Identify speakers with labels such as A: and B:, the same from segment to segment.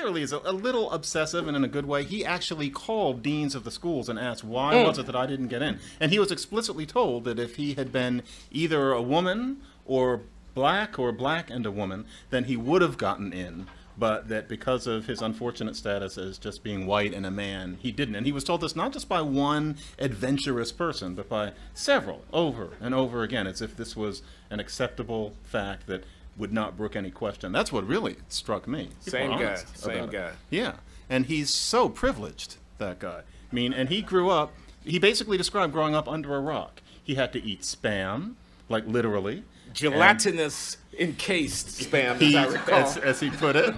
A: clearly is a, a, little obsessive and in a good way. He actually called deans of the schools and asked, why mm. was it that I didn't get in? And he was explicitly told that if he had been either a woman or black or black and a woman, then he would have gotten in but that because of his unfortunate status as just being white and a man, he didn't. And he was told this not just by one adventurous person, but by several over and over again, as if this was an acceptable fact that would not brook any question. That's what really struck me.
B: Same guy. Same guy. It.
A: Yeah. And he's so privileged, that guy. I mean, and he grew up, he basically described growing up under a rock. He had to eat spam, like literally.
B: Gelatinous encased spam,
A: he,
B: as I recall.
A: As, as, he put it.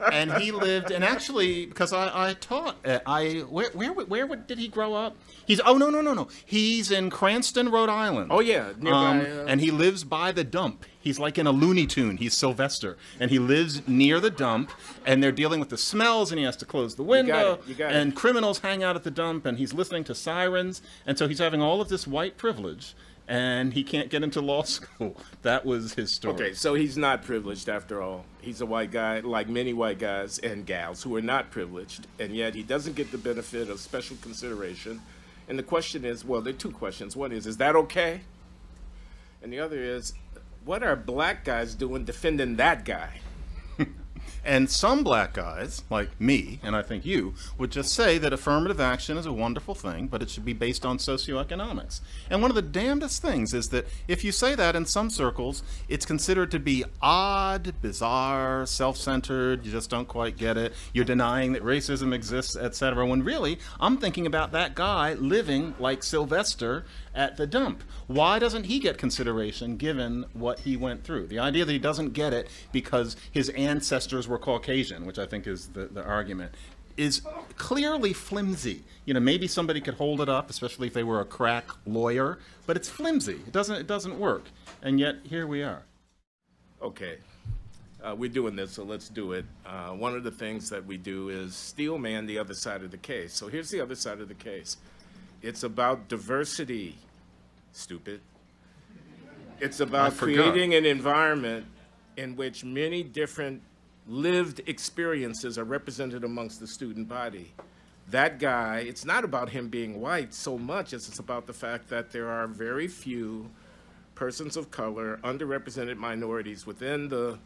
A: and he lived, and actually, because I, I taught, uh, I where, where where did he grow up? He's oh no no no no, he's in Cranston, Rhode Island.
B: Oh yeah, nearby. Um,
A: uh, and he lives by the dump. He's like in a Looney Tune. He's Sylvester, and he lives near the dump. And they're dealing with the smells, and he has to close the window.
B: You got
A: it. and
B: it.
A: criminals hang out at the dump, and he's listening to sirens, and so he's having all of this white privilege and he can't get into law school. That was his story.
B: Okay, so he's not privileged after all. He's a white guy, like many white guys and gals who are not privileged, and yet he doesn't get the benefit of special consideration. And the question is well, there are two questions. One is, is that okay? And the other is, what are black guys doing defending that guy?
A: And some black guys, like me, and I think you, would just say that affirmative action is a wonderful thing, but it should be based on socioeconomics. And one of the damnedest things is that if you say that in some circles, it's considered to be odd, bizarre, self centered, you just don't quite get it, you're denying that racism exists, etc. When really, I'm thinking about that guy living like Sylvester at the dump. Why doesn't he get consideration given what he went through? The idea that he doesn't get it because his ancestors were Caucasian, which I think is the, the argument, is clearly flimsy. You know, maybe somebody could hold it up, especially if they were a crack lawyer, but it's flimsy. It doesn't, it doesn't work. And yet, here we are.
B: Okay. Uh, we're doing this, so let's do it. Uh, one of the things that we do is steel man the other side of the case. So here's the other side of the case. It's about diversity stupid. It's about creating an environment in which many different lived experiences are represented amongst the student body. That guy, it's not about him being white so much as it's about the fact that there are very few persons of color, underrepresented minorities within the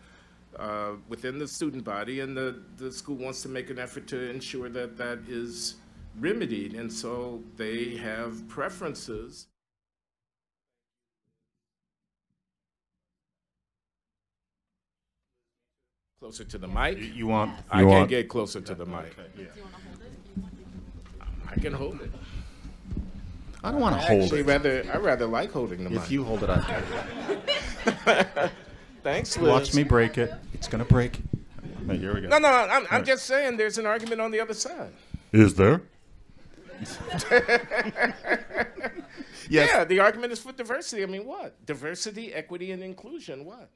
B: uh, within the student body, and the, the school wants to make an effort to ensure that that is remedied. And so they have preferences Closer to the mic?
A: You want?
B: I
A: can
B: want- get closer to the mic. I can hold it.
A: I don't want to hold
B: Actually,
A: it.
B: rather, I rather like holding the mic.
A: If you hold it, I can.
B: Thanks, Liz.
A: Watch me break it. It's gonna break. Hey, here we go.
B: No, no, I'm, I'm just saying there's an argument on the other side.
A: Is there?
B: Yes. Yeah, the argument is for diversity. I mean, what? Diversity, equity, and inclusion. What?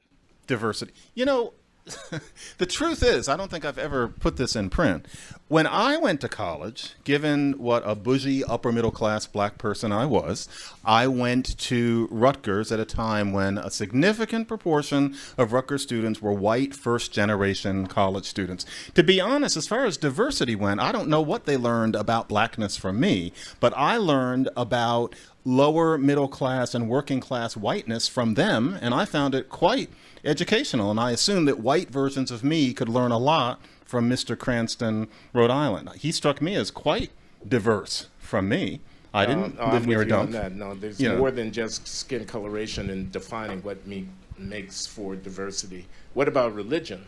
A: Diversity. You know, the truth is, I don't think I've ever put this in print. When I went to college, given what a bougie upper middle class black person I was, I went to Rutgers at a time when a significant proportion of Rutgers students were white first generation college students. To be honest, as far as diversity went, I don't know what they learned about blackness from me, but I learned about lower middle class and working class whiteness from them, and I found it quite educational. And I assumed that white versions of me could learn a lot from Mr. Cranston, Rhode Island. He struck me as quite diverse from me. I didn't
B: no,
A: live near a dump.
B: No, there's you more know. than just skin coloration in defining what me makes for diversity. What about religion?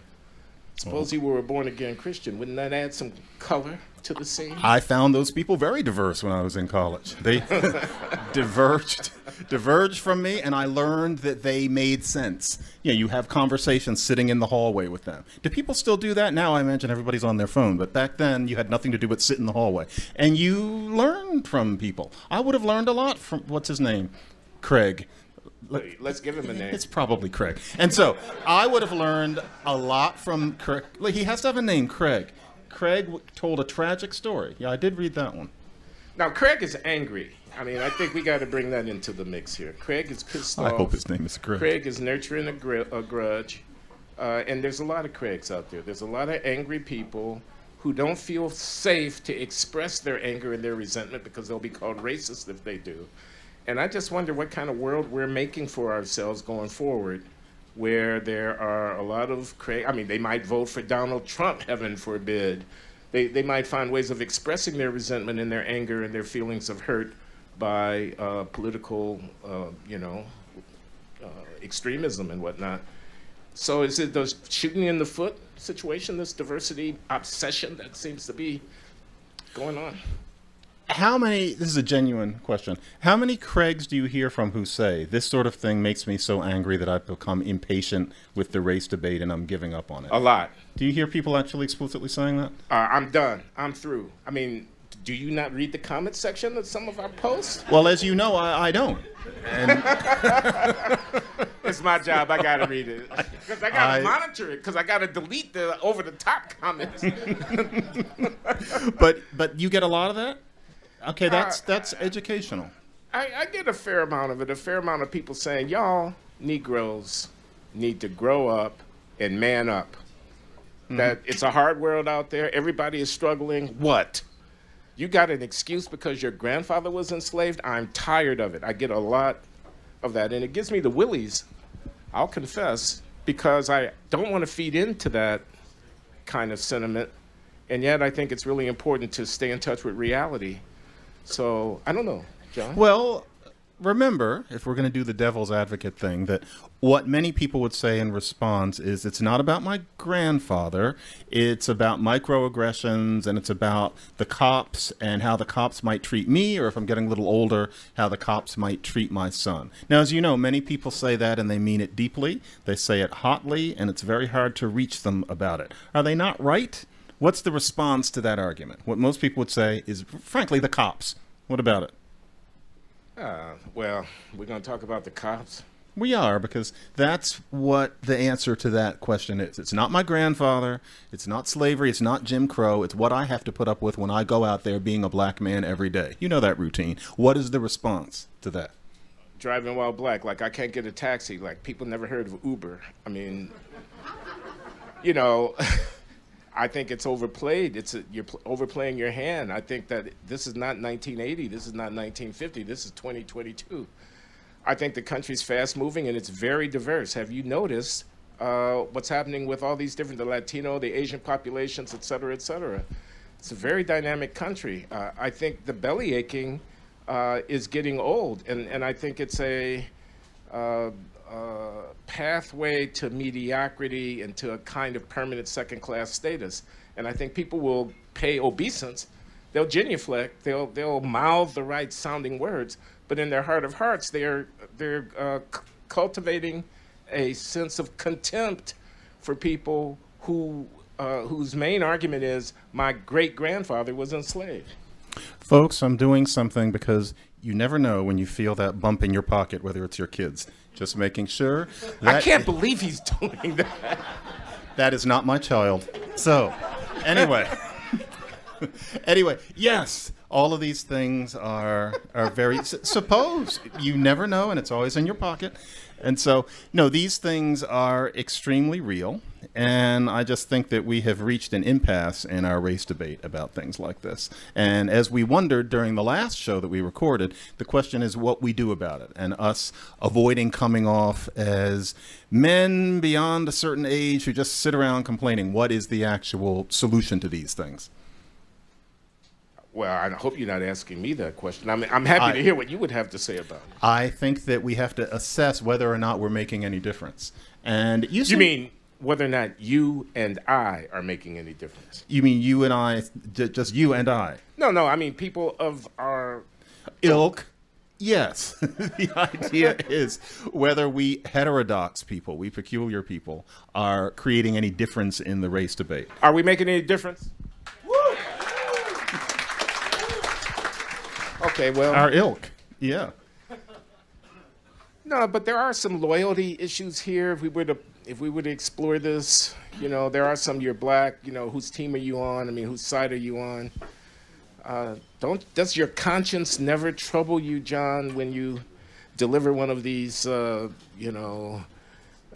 B: Suppose oh. you were a born again Christian. Wouldn't that add some color to the scene?
A: I found those people very diverse when I was in college. They diverged diverged from me, and I learned that they made sense. Yeah, you have conversations sitting in the hallway with them. Do people still do that now? I imagine everybody's on their phone, but back then you had nothing to do but sit in the hallway, and you learned from people. I would have learned a lot from what's his name, Craig
B: Let's give him a name.
A: It's probably Craig. And so I would have learned a lot from Craig. He has to have a name, Craig. Craig told a tragic story. Yeah, I did read that one.
B: Now, Craig is angry. I mean, I think we got to bring that into the mix here. Craig is pissed
A: I
B: off.
A: hope his name is Craig.
B: Craig is nurturing a, gr- a grudge. uh, and there's a lot of Craigs out there. There's a lot of angry people who don't feel safe to express their anger and their resentment because they'll be called racist if they do. And I just wonder what kind of world we're making for ourselves going forward, where there are a lot of. I mean, they might vote for Donald Trump, heaven forbid. They, they might find ways of expressing their resentment and their anger and their feelings of hurt by uh, political, uh, you know, uh, extremism and whatnot. So is it the shooting in the foot situation, this diversity obsession that seems to be going on?
A: How many, this is a genuine question, how many Craigs do you hear from who say, this sort of thing makes me so angry that I've become impatient with the race debate and I'm giving up on it?
B: A lot.
A: Do you hear people actually explicitly saying that?
B: Uh, I'm done. I'm through. I mean, do you not read the comment section of some of our posts?
A: Well, as you know, I, I don't. And
B: It's my job. I gotta read it because I gotta
A: I-
B: monitor it because I gotta delete the over the top comments.
A: but but you get a lot of that? Okay, that's that's educational.
B: I, I get a fair amount of it. A fair amount of people saying, "Y'all Negroes need to grow up and man up. Hmm. That it's a hard world out there. Everybody is struggling. What? You got an excuse because your grandfather was enslaved? I'm tired of it. I get a lot of that, and it gives me the willies. I'll confess because I don't want to feed into that kind of sentiment, and yet I think it's really important to stay in touch with reality. So I don't know, John.
A: Well, remember, if we're going to do the devil's advocate thing, that what many people would say in response is it's not about my grandfather, it's about microaggressions and it's about the cops and how the cops might treat me, or if I'm getting a little older, how the cops might treat my son. Now, as you know, many people say that and they mean it deeply, they say it hotly, and it's very hard to reach them about it. Are they not right? What's the response to that argument? What most people would say is, frankly, the cops. What about it?
B: Uh, well, we're going to talk about the cops.
A: We are because that's what the answer to that question is. It's not my grandfather, it's not slavery, it's not Jim Crow, it's what I have to put up with when I go out there being a black man every day. You know that routine. What is the response to that?
B: Driving while black, like I can't get a taxi. Like people never heard of Uber. I mean, you know, I think it's overplayed. It's a, you're pl- overplaying your hand. I think that this is not 1980. This is not 1950. This is 2022. I think the country's fast moving and it's very diverse. Have you noticed uh, what's happening with all these different, the Latino, the Asian populations, et cetera, et cetera? It's a very dynamic country. Uh, I think the belly aching uh, is getting old, and, and I think it's a uh, pathway to mediocrity and to a kind of permanent second class status. And I think people will pay obeisance. They'll genuflect, they'll, they'll mouth the right sounding words, but in their heart of hearts, they're, they're uh, cultivating a sense of contempt for people who, uh, whose main argument is my great grandfather was enslaved.
A: Folks, I'm doing something because you never know when you feel that bump in your pocket, whether it's your kids. Just making sure
B: I can't believe he's doing that.
A: that is not my child. So, anyway. anyway, yes, all of these things are are very suppose you never know and it's always in your pocket. And so, no, these things are extremely real, and I just think that we have reached an impasse in our race debate about things like this. And as we wondered during the last show that we recorded, the question is what we do about it, and us avoiding coming off as men beyond a certain age who just sit around complaining. What is the actual solution to these things?
B: Well, I hope you're not asking me that question. I mean, I'm happy
A: I-
B: to hear what you would have to say about it.
A: I think that we have to assess whether or not we're making any difference. And you,
B: You mean whether or not you and I are making any difference?
A: you mean you and I, just you and I,
B: No, no. I mean people of our.
A: ilk. Yes, the idea is whether we heterodox people, we peculiar people, are creating any difference in the race debate.
B: Are we making any difference? Okay, well,
A: Our ilk, yeah.
B: no, but there are some loyalty issues here. If we were to, if we were to explore this, you know, there are some. You're black. You know, whose team are you on? I mean, whose side are you on? Uh, don't does your conscience never trouble you, John, when you deliver one of these, uh, you know,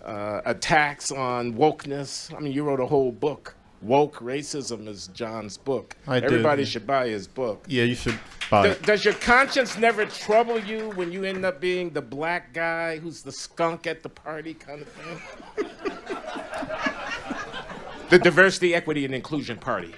B: uh, attacks on wokeness. I mean, you wrote a whole book. Woke Racism is John's book.
A: I did.
B: Everybody should buy his book.
A: Yeah, you should buy
B: Do-
A: it.
B: does your conscience never trouble you when you end up being the black guy who's the skunk at the party kind of thing? the Diversity, Equity, and Inclusion Party.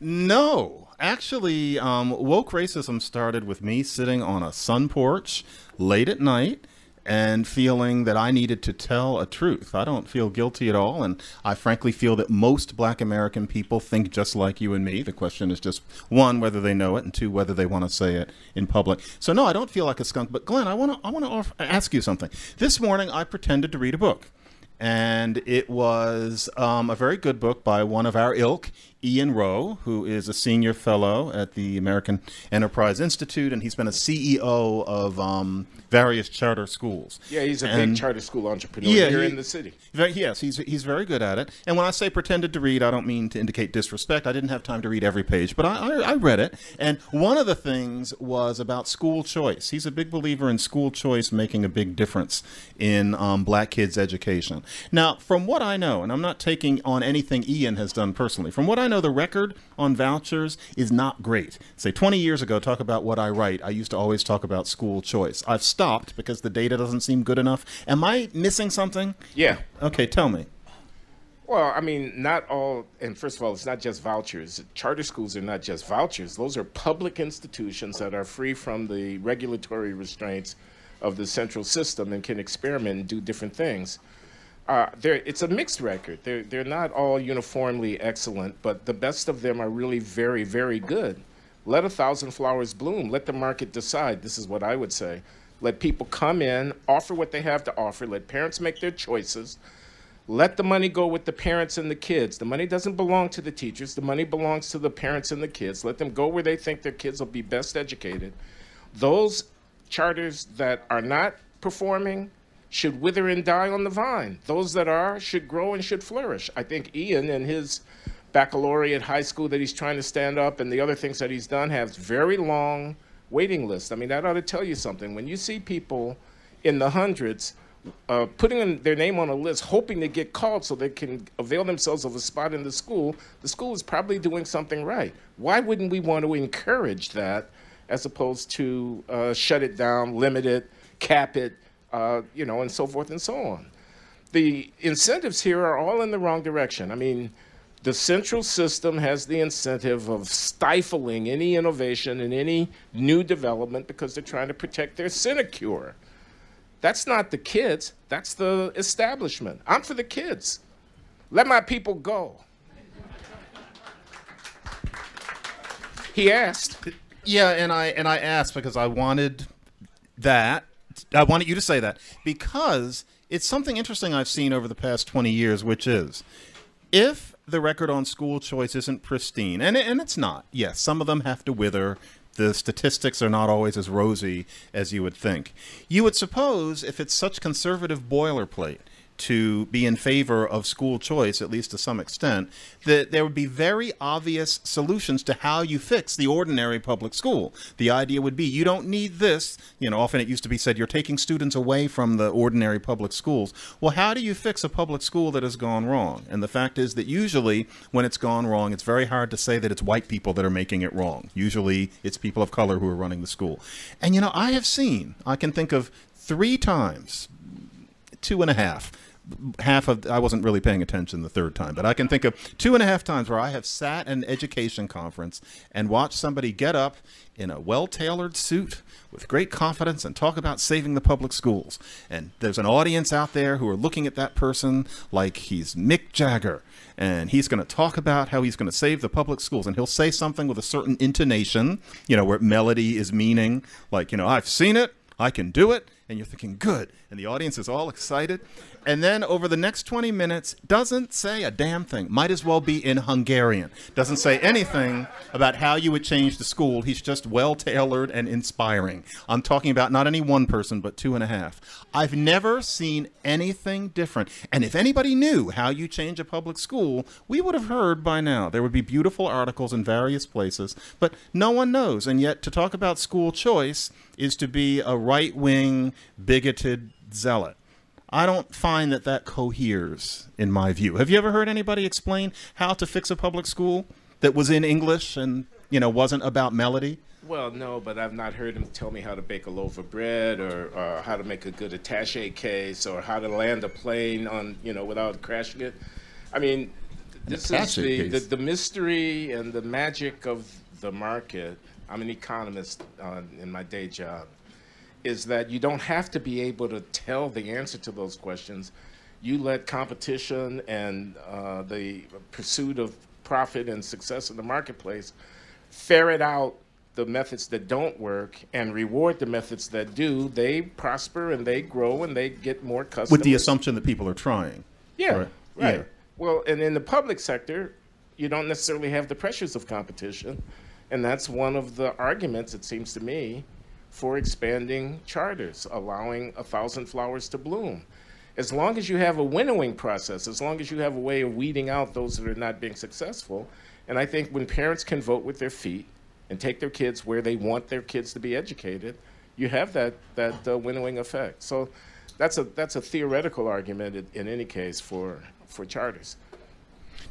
A: No, actually, um, woke racism started with me sitting on a sun porch late at night and feeling that I needed to tell a truth. I don't feel guilty at all, and I frankly feel that most black American people think just like you and me. The question is just one, whether they know it, and two, whether they want to say it in public. So, no, I don't feel like a skunk. But, Glenn, I want to I want to ask you something. This morning, I pretended to read a book and it was um, a very good book by one of our ilk, Ian Rowe, who is a senior fellow at the American Enterprise Institute, and he's been a CEO of um, various charter schools.
B: Yeah, he's a
A: And-
B: big charter school entrepreneur
A: Yeah,
B: here
A: he-
B: in the city.
A: Yes, he's he's very good at it. And when I say pretended to read, I don't mean to indicate disrespect. I didn't have time to read every page, but I, I, I read it. And one of the things was about school choice. He's a big believer in school choice making a big difference in um, black kids' education. Now, from what I know, and I'm not taking on anything Ian has done personally, from what I know, the record on vouchers is not great. Say 20 years ago, talk about what I write. I used to always talk about school choice. I've stopped because the data doesn't seem good enough. Am I missing something?
B: Yeah.
A: Okay, tell me.
B: Well, I mean, not all, and first of all, it's not just vouchers. Charter schools are not just vouchers. Those are public institutions that are free from the regulatory restraints of the central system and can experiment and do different things. Uh, it's a mixed record. They're, they're not all uniformly excellent, but the best of them are really very, very good. Let a thousand flowers bloom. Let the market decide. This is what I would say. Let people come in, offer what they have to offer. Let parents make their choices. Let the money go with the parents and the kids. The money doesn't belong to the teachers. The money belongs to the parents and the kids. Let them go where they think their kids will be best educated. Those charters that are not performing should wither and die on the vine. Those that are should grow and should flourish. I think Ian and his baccalaureate high school that he's trying to stand up and the other things that he's done has very long waiting lists. I mean, that ought to tell you something. When you see people in the hundreds uh, putting in their name on a list, hoping to get called so they can avail themselves of a spot in the school, the school is probably doing something right. Why wouldn't we want to encourage that as opposed to uh, shut it down, limit it, cap it, uh, you know, and so forth and so on? The incentives here are all in the wrong direction. I mean, the central system has the incentive of stifling any innovation and any new development because they're trying to protect their sinecure. That's not the kids, that's the establishment. I'm for the kids. Let my people go. He asked.
A: Yeah, and I and I asked because I wanted that. I wanted you to say that because it's something interesting I've seen over the past 20 years, which is if the record on school choice isn't pristine, and and it's not. Yes, some of them have to wither. The statistics are not always as rosy as you would think. You would suppose if it's such conservative boilerplate to be in favor of school choice, at least to some extent, that there would be very obvious solutions to how you fix the ordinary public school. The idea would be you don't need this. You know, often it used to be said you're taking students away from the ordinary public schools. Well, how do you fix a public school that has gone wrong? And the fact is that usually when it's gone wrong, it's very hard to say that it's white people that are making it wrong. Usually it's people of color who are running the school. And, you know, I have seen, I can think of three times two and a half. Half of I wasn't really paying attention the third time, but I can think of two and a half times where I have sat at an education conference and watched somebody get up in a well-tailored suit with great confidence and talk about saving the public schools. And there's an audience out there who are looking at that person like he's Mick Jagger, and he's going to talk about how he's going to save the public schools, and he'll say something with a certain intonation, you know, where melody is meaning, like you know, I've seen it. I can do it. And you're thinking, good. And the audience is all excited. And then over the next 20 minutes, doesn't say a damn thing. Might as well be in Hungarian. Doesn't say anything about how you would change the school. He's just well tailored and inspiring. I'm talking about not any one person, but two and a half. I've never seen anything different. And if anybody knew how you change a public school, we would have heard by now. There would be beautiful articles in various places, but no one knows. And yet, to talk about school choice is to be a right wing, bigoted zealot. I don't find that that coheres in my view. Have you ever heard anybody explain how to fix a public school that was in English and you know wasn't about melody?
B: Well, no, but I've not heard him tell me how to bake a loaf of bread or, or how to make a good attache case or how to land a plane on, you know, without crashing it. I mean, this is the, the, the, mystery and the magic of the market. I'm an economist uh, in my day job. Is that you don't have to be able to tell the answer to those questions. You let competition and uh, the pursuit of profit and success in the marketplace ferret out the methods that don't work and reward the methods that do, they prosper and they grow and they get more customers.
A: With the assumption that people are trying.
B: Yeah, right. right. Yeah. Well, and in the public sector, you don't necessarily have the pressures of competition. And that's one of the arguments, it seems to me, for expanding charters, allowing a thousand flowers to bloom. As long as you have a winnowing process, as long as you have a way of weeding out those that are not being successful, and I think when parents can vote with their feet, and take their kids where they want their kids to be educated, you have that that uh, winnowing effect. So that's a that's a theoretical argument in, in any case for for charters.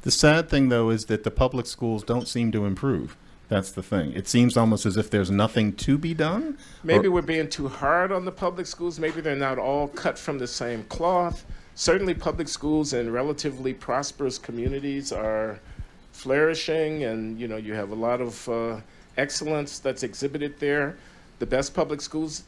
A: The sad thing though is that the public schools don't seem to improve. That's the thing. It seems almost as if there's nothing to be done.
B: Maybe we're being too hard on the public schools. Maybe they're not all cut from the same cloth. Certainly, public schools in relatively prosperous communities are flourishing, and you know you have a lot of uh, excellence that's exhibited there. The best public schools,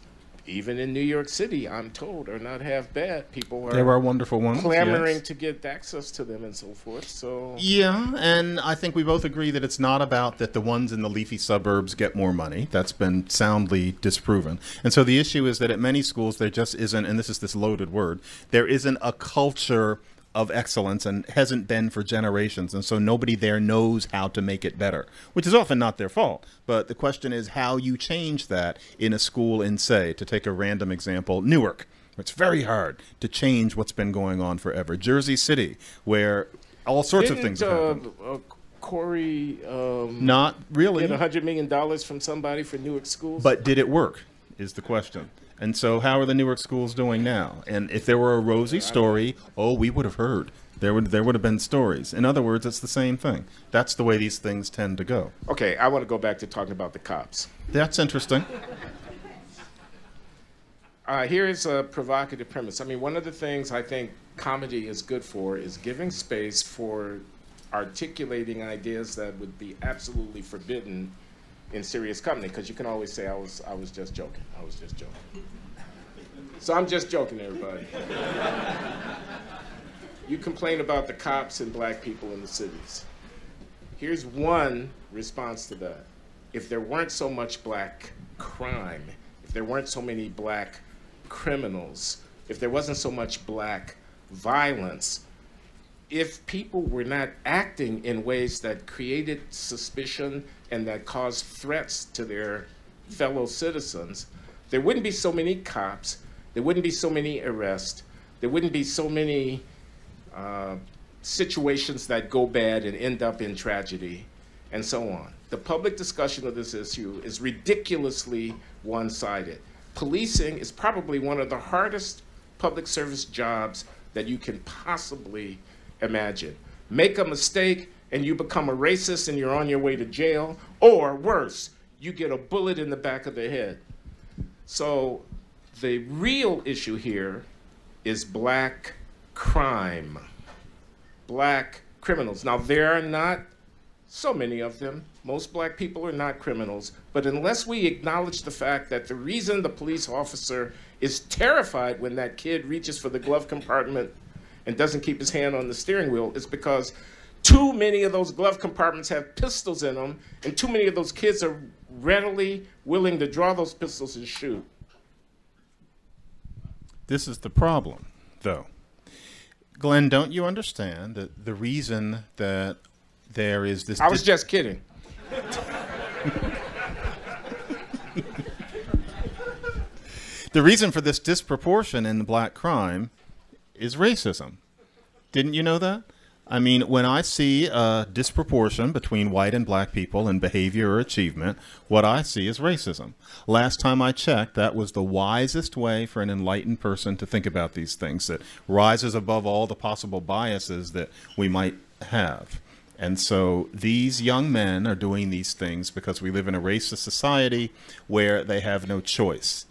B: even in New York City, I'm told, are not half bad. People are
A: there are wonderful ones
B: clamoring
A: yes.
B: to get access to them and so forth. So
A: yeah, and I think we both agree that it's not about that the ones in the leafy suburbs get more money. That's been soundly disproven. And so the issue is that at many schools there just isn't, and this is this loaded word, there isn't a culture of excellence and hasn't been for generations. And so nobody there knows how to make it better, which is often not their fault. But the question is how you change that in a school in, say, to take a random example, Newark. It's very hard to change what's been going on forever. Jersey City, where all sorts
B: Didn't,
A: of things
B: have
A: uh, happened.
B: Uh, Cory, um,
A: not really.
B: Get hundred million dollars from somebody for Newark schools.
A: But did it work? Is the question. And so, how are the Newark schools doing now? And if there were a rosy story, oh, we would have heard. There would there would have been stories. In other words, it's the same thing. That's the way these things tend to go.
B: Okay, I want to go back to talking about the cops.
A: That's interesting.
B: Uh, here's a provocative premise. I mean, one of the things I think comedy is good for is giving space for articulating ideas that would be absolutely forbidden in serious company because you can always say I was I was just joking. I was just joking. So I'm just joking, everybody. you complain about the cops and black people in the cities. Here's one response to that. If there weren't so much black crime, if there weren't so many black criminals, if there wasn't so much black violence, if people were not acting in ways that created suspicion and that caused threats to their fellow citizens, there wouldn't be so many cops, there wouldn't be so many arrests, there wouldn't be so many uh, situations that go bad and end up in tragedy, and so on. The public discussion of this issue is ridiculously one sided. Policing is probably one of the hardest public service jobs that you can possibly imagine. Make a mistake and you become a racist and you're on your way to jail, or worse, you get a bullet in the back of the head. So the real issue here is black crime, black criminals. Now, there are not so many of them. Most black people are not criminals. But unless we acknowledge the fact that the reason the police officer is terrified when that kid reaches for the glove compartment and doesn't keep his hand on the steering wheel is because too many of those glove compartments have pistols in them, and too many of those kids are readily willing to draw those pistols and shoot.
A: This is the problem, though. Glenn, don't you understand that the reason that there is this.
B: I was just kidding.
A: the reason for this disproportion in black crime is racism. Didn't you know that? I mean, when I see a disproportion between white and black people in behavior or achievement, what I see is racism. Last time I checked, that was the wisest way for an enlightened person to think about these things, that rises above all the possible biases that we might have. And so these young men are doing these things because we live in a racist society where they have no choice.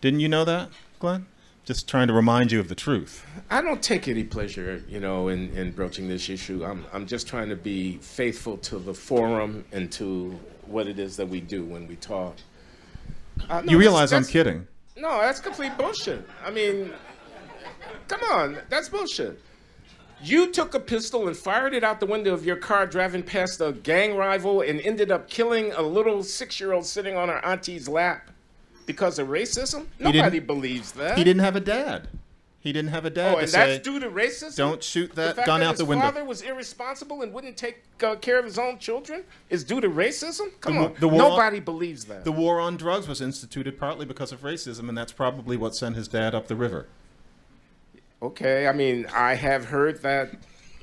A: Didn't you know that, Glenn? Just trying to remind you of the truth.
B: I don't take any pleasure, you know, in, in broaching this issue. I'm, I'm just trying to be faithful to the forum and to what it is that we do when we talk.
A: Uh, no, you realize I'm kidding.
B: No, that's complete bullshit. I mean, come on, that's bullshit. You took a pistol and fired it out the window of your car driving past a gang rival and ended up killing a little six year old sitting on her auntie's lap because of racism? Nobody believes that.
A: He didn't have a dad. He didn't have a dad.
B: Oh, and that's due to racism.
A: Don't shoot that gun that out the window.
B: His father was irresponsible and wouldn't take uh, care of his own children is due to racism. Come the, on, the nobody on, believes that.
A: The war on drugs was instituted partly because of racism, and that's probably what sent his dad up the river.
B: Okay, I mean, I have heard that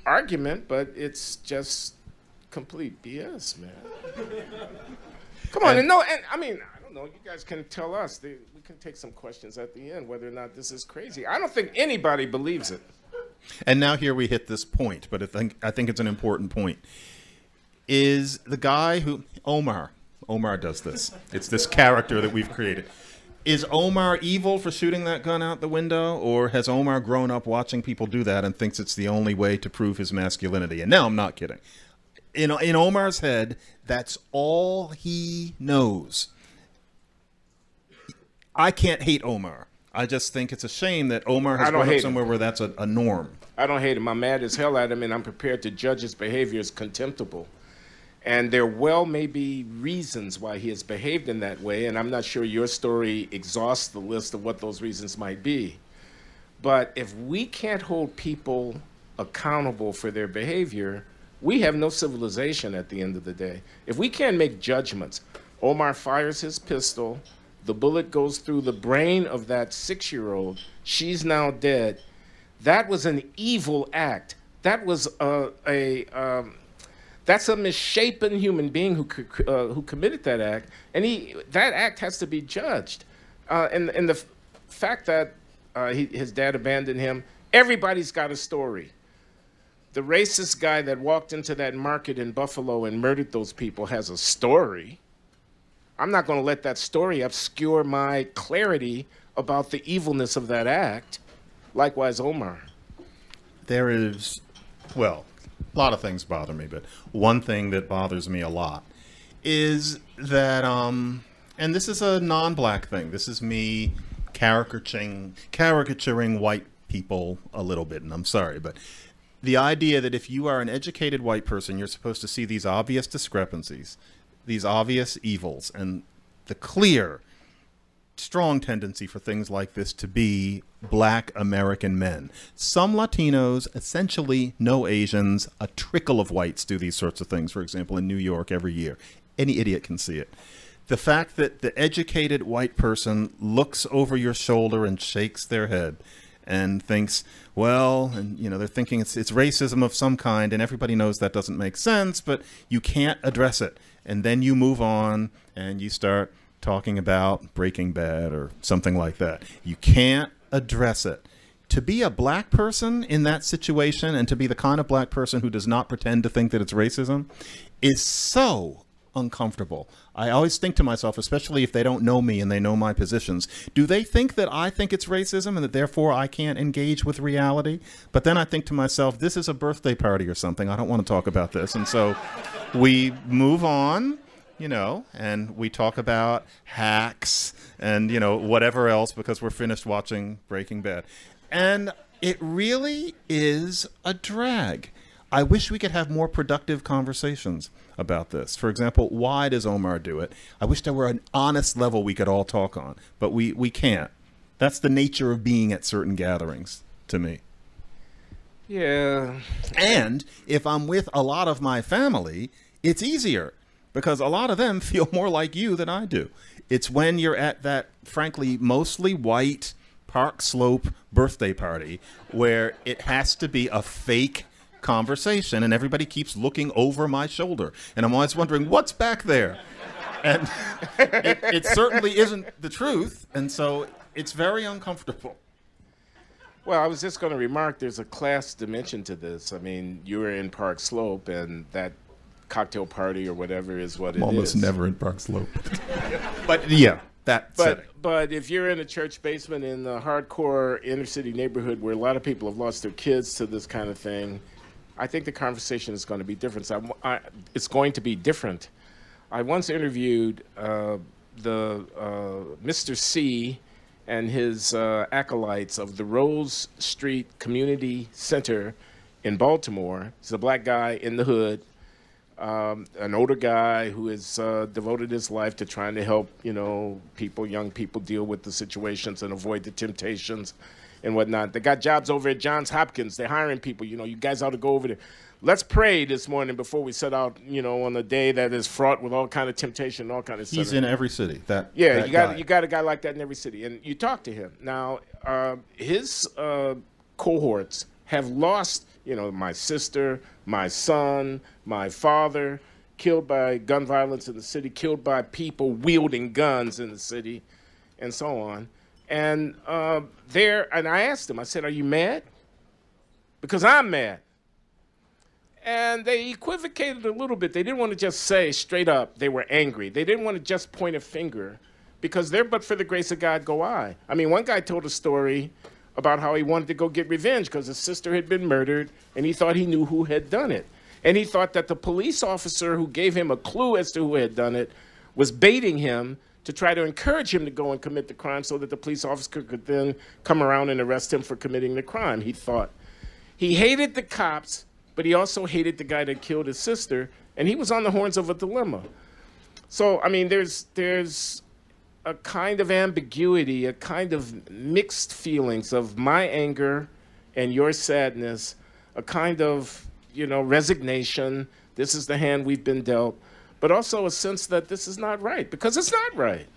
B: argument, but it's just complete BS, man. Come on, and, and no, and I mean, know. You guys can tell us. we can take some questions at the end whether or not this is crazy. I don't think anybody believes it.
A: And now here we hit this point, but I think I think it's an important point. Is the guy who Omar Omar does this? It's this character that we've created is Omar evil for shooting that gun out the window, or has Omar grown up watching people do that and thinks it's the only way to prove his masculinity? And now I'm not kidding. In, in Omar's head, that's all he knows. I can't hate Omar. I just think it's a shame that Omar has grown up somewhere him. where that's a, a norm.
B: I don't hate him. I'm mad as hell at him, and I'm prepared to judge his behavior as contemptible. And there well may be reasons why he has behaved in that way, and I'm not sure your story exhausts the list of what those reasons might be. But if we can't hold people accountable for their behavior, we have no civilization at the end of the day. If we can't make judgments, Omar fires his pistol, the bullet goes through the brain of that six year old, she's now dead. That was an evil act. That was a, a um, that's a misshapen human being who uh, who committed that act, and he that act has to be judged. Uh, and and the fact that uh, he, his dad abandoned him, everybody's got a story. The racist guy that walked into that market in Buffalo and murdered those people has a story. I'm not going to let that story obscure my clarity about the evilness of that act. Likewise, Omar.
A: There is, well, a lot of things bother me, but one thing that bothers me a lot is that, um, and this is a non-black thing. This is me caricaturing caricaturing white people a little bit, and I'm sorry, but the idea that if you are an educated white person, you're supposed to see these obvious discrepancies, these obvious evils, and the clear strong tendency for things like this to be black American men. Some Latinos, essentially no Asians, a trickle of whites do these sorts of things, for example, in New York every year. Any idiot can see it. The fact that the educated white person looks over your shoulder and shakes their head and thinks, well, and you know, they're thinking it's it's racism of some kind, and everybody knows that doesn't make sense, but you can't address it. And then you move on and you start talking about Breaking Bad or something like that. You can't address it. To be a black person in that situation and to be the kind of black person who does not pretend to think that it's racism is so uncomfortable. I always think to myself, especially if they don't know me and they know my positions, do they think that I think it's racism and that therefore I can't engage with reality? But then I think to myself, this is a birthday party or something. I don't want to talk about this. And so we move on you know, and we talk about hacks and, you know, whatever else because we're finished watching Breaking Bad. And it really is a drag. I wish we could have more productive conversations about this. For example, why does Omar do it? I wish there were an honest level we could all talk on, but we, we can't. That's the nature of being at certain gatherings to me.
B: Yeah.
A: And if I'm with a lot of my family, it's easier because a lot of them feel more like you than I do. It's when you're at that, frankly, mostly white Park Slope birthday party where it has to be a fake conversation, and everybody keeps looking over my shoulder, and I'm always wondering what's back there. And it, it certainly isn't the truth, and so it's very uncomfortable.
B: Well, I was just going to remark there's a class dimension to this. I mean, you were in Park Slope, and that cocktail party or whatever is what it is.
A: Almost never in Park Slope. but yeah, that
B: But
A: setting.
B: but if you're in a church basement in the hardcore inner city neighborhood where a lot of people have lost their kids to this kind of thing, I think the conversation is going to be different. So I'm- it's going to be different. I once interviewed uh, the uh, Mr. C and his uh, acolytes of the Rose Street Community Center in Baltimore. He's a black guy in the hood um, an older guy who has uh, devoted his life to trying to help, you know, people, young people deal with the situations and avoid the temptations and whatnot. They got jobs over at Johns Hopkins. They're hiring people. You know, you guys ought to go over there. Let's pray this morning before we set out. You know, on a day that is fraught with all kind of temptation, and all kind of.
A: He's
B: stuff.
A: in every city. That
B: Yeah,
A: that
B: you got
A: guy.
B: you got a guy like that in every city, and you talk to him. Now, uh, his uh, cohorts have lost. You know, my sister, my son, my father, killed by gun violence in the city, killed by people wielding guns in the city, and so on. And uh, there, and I asked them, I said, "Are you mad?" Because I'm mad. And they equivocated a little bit. They didn't want to just say straight up they were angry. They didn't want to just point a finger because there, but for the grace of God, go I. I mean, one guy told a story about how he wanted to go get revenge because his sister had been murdered and he thought he knew who had done it. And he thought that the police officer who gave him a clue as to who had done it was baiting him to try to encourage him to go and commit the crime so that the police officer could then come around and arrest him for committing the crime, he thought. He hated the cops, but he also hated the guy that killed his sister, and he was on the horns of a dilemma. So, I mean, there's there's a kind of ambiguity, a kind of mixed feelings of my anger and your sadness, a kind of, you know, resignation. This is the hand we've been dealt, but also a sense that this is not right because it's not right.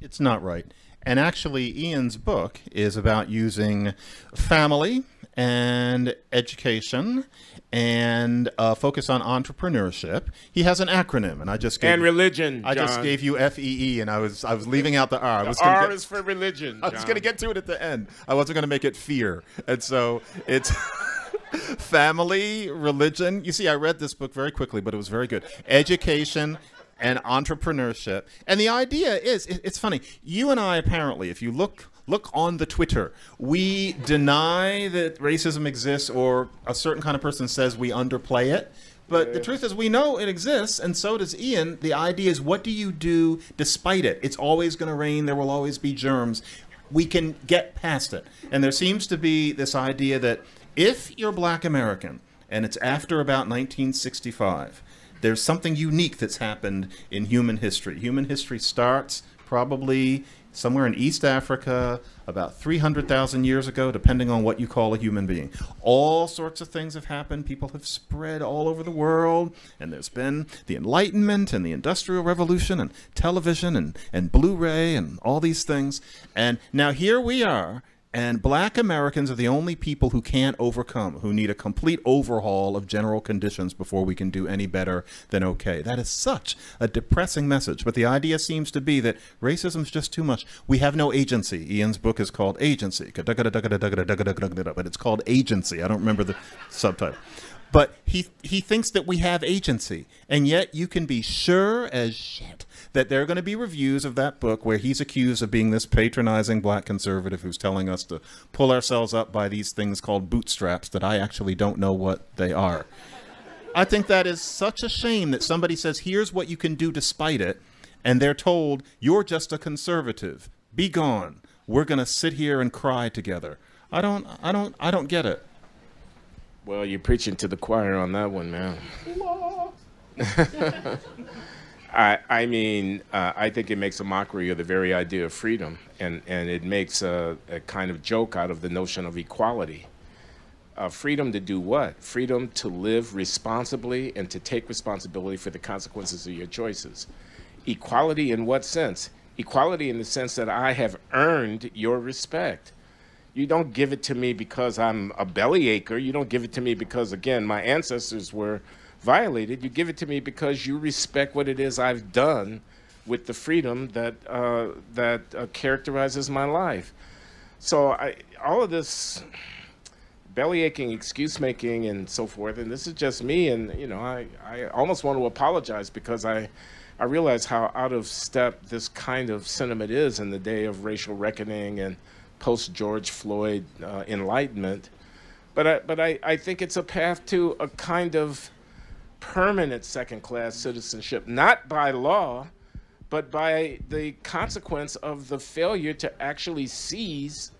A: It's not right. And actually, Ian's book is about using family and education and uh, focus on entrepreneurship. He has an acronym, and I just gave
B: And religion.
A: I just gave you FEE, and I was I was leaving out the R. I was
B: The
A: gonna
B: R
A: get-
B: is for religion.
A: I was going to get to it at the end. I wasn't going to make it fear. And so it's family, religion. You see, I read this book very quickly, but it was very good. Education and entrepreneurship. And the idea is it's funny. You and I apparently, if you look look on the Twitter, we deny that racism exists or a certain kind of person says we underplay it. But the truth is, we know it exists, and so does Ian. The idea is, what do you do despite it? It's always going to rain. There will always be germs. We can get past it. And there seems to be this idea that if you're black American, and it's after about 1965, there's something unique that's happened in human history. Human history starts probably somewhere in East Africa about 300,000 years ago, depending on what you call a human being. All sorts of things have happened. People have spread all over the world, and there's been the Enlightenment and the Industrial Revolution and television and, and Blu ray and all these things. And now here we are. And black Americans are the only people who can't overcome, who need a complete overhaul of general conditions before we can do any better than okay. That is such a depressing message. But the idea seems to be that racism is just too much. We have no agency. Ian's book is called Agency, but it's called Agency. I don't remember the subtitle. But he he thinks that we have agency, and yet you can be sure as shit that there are going to be reviews of that book where he's accused of being this patronizing black conservative who's telling us to pull ourselves up by these things called bootstraps that I actually don't know what they are. I think that is such a shame that somebody says, here's what you can do despite it, and they're told, you're just a conservative. Be gone. We're going to sit here and cry together. I don't, I don't, I don't get it.
B: Well, you're preaching to the choir on that one, man. I, I mean, uh, I think it makes a mockery of the very idea of freedom, and, and it makes a, a kind of joke out of the notion of equality. Uh, freedom to do what? Freedom to live responsibly and to take responsibility for the consequences of your choices. Equality in what sense? Equality in the sense that I have earned your respect. You don't give it to me because I'm a belly bellyacre. You don't give it to me because, again, my ancestors were violated. You give it to me because you respect what it is I've done with the freedom that uh, that uh, characterizes my life. So I, all of this belly aching, excuse making, and so forth. And this is just me. And you know, I, I almost want to apologize because I I realize how out of step this kind of sentiment is in the day of racial reckoning and post George Floyd uh, enlightenment. But I, but I, I think it's a path to a kind of permanent second class citizenship, not by law, but by the consequence of the failure to actually seize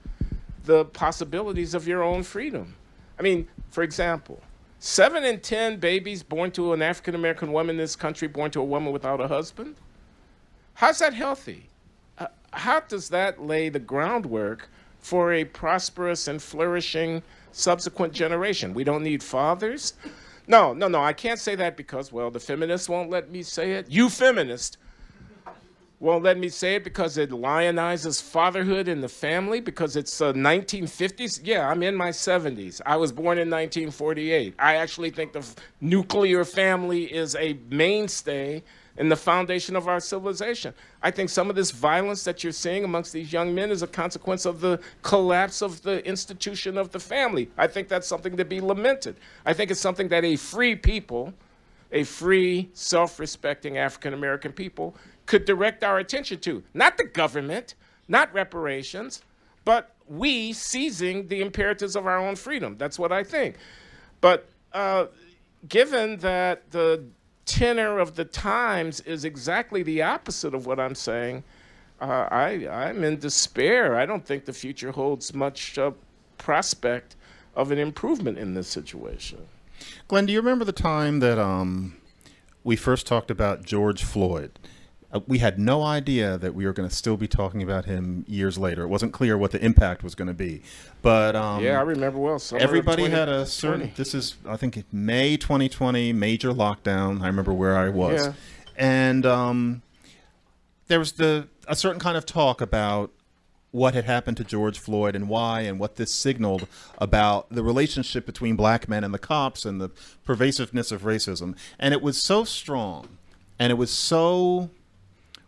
B: the possibilities of your own freedom. I mean, for example, seven in 10 babies born to an African American woman in this country, born to a woman without a husband. How's that healthy? How does that lay the groundwork for a prosperous and flourishing subsequent generation? We don't need fathers. No, no, no, I can't say that because, well, the feminists won't let me say it. You feminist won't let me say it because it lionizes fatherhood in the family because it's uh, 1950s. Yeah, I'm in my 70s. I was born in 1948. I actually think the nuclear family is a mainstay in the foundation of our civilization. I think some of this violence that you're seeing amongst these young men is a consequence of the collapse of the institution of the family. I think that's something to be lamented. I think it's something that a free people, a free, self respecting African American people, could direct our attention to. Not the government, not reparations, but we seizing the imperatives of our own freedom. That's what I think. But uh, given that the tenor of the times is exactly the opposite of what I'm saying, uh, I, I'm in despair. I don't think the future holds much uh, prospect of an improvement in this situation.
A: Glenn, do you remember the time that um, we first talked about George Floyd? Uh, we had no idea that we were going to still be talking about him years later. It wasn't clear what the impact was going to be, but um,
B: yeah, I remember well.
A: Everybody 20, had a certain. 20. This is, I think, May 2020, major lockdown. I remember where I was, yeah. and um, there was the a certain kind of talk about what had happened to George Floyd and why, and what this signaled about the relationship between black men and the cops and the pervasiveness of racism. And it was so strong, and it was so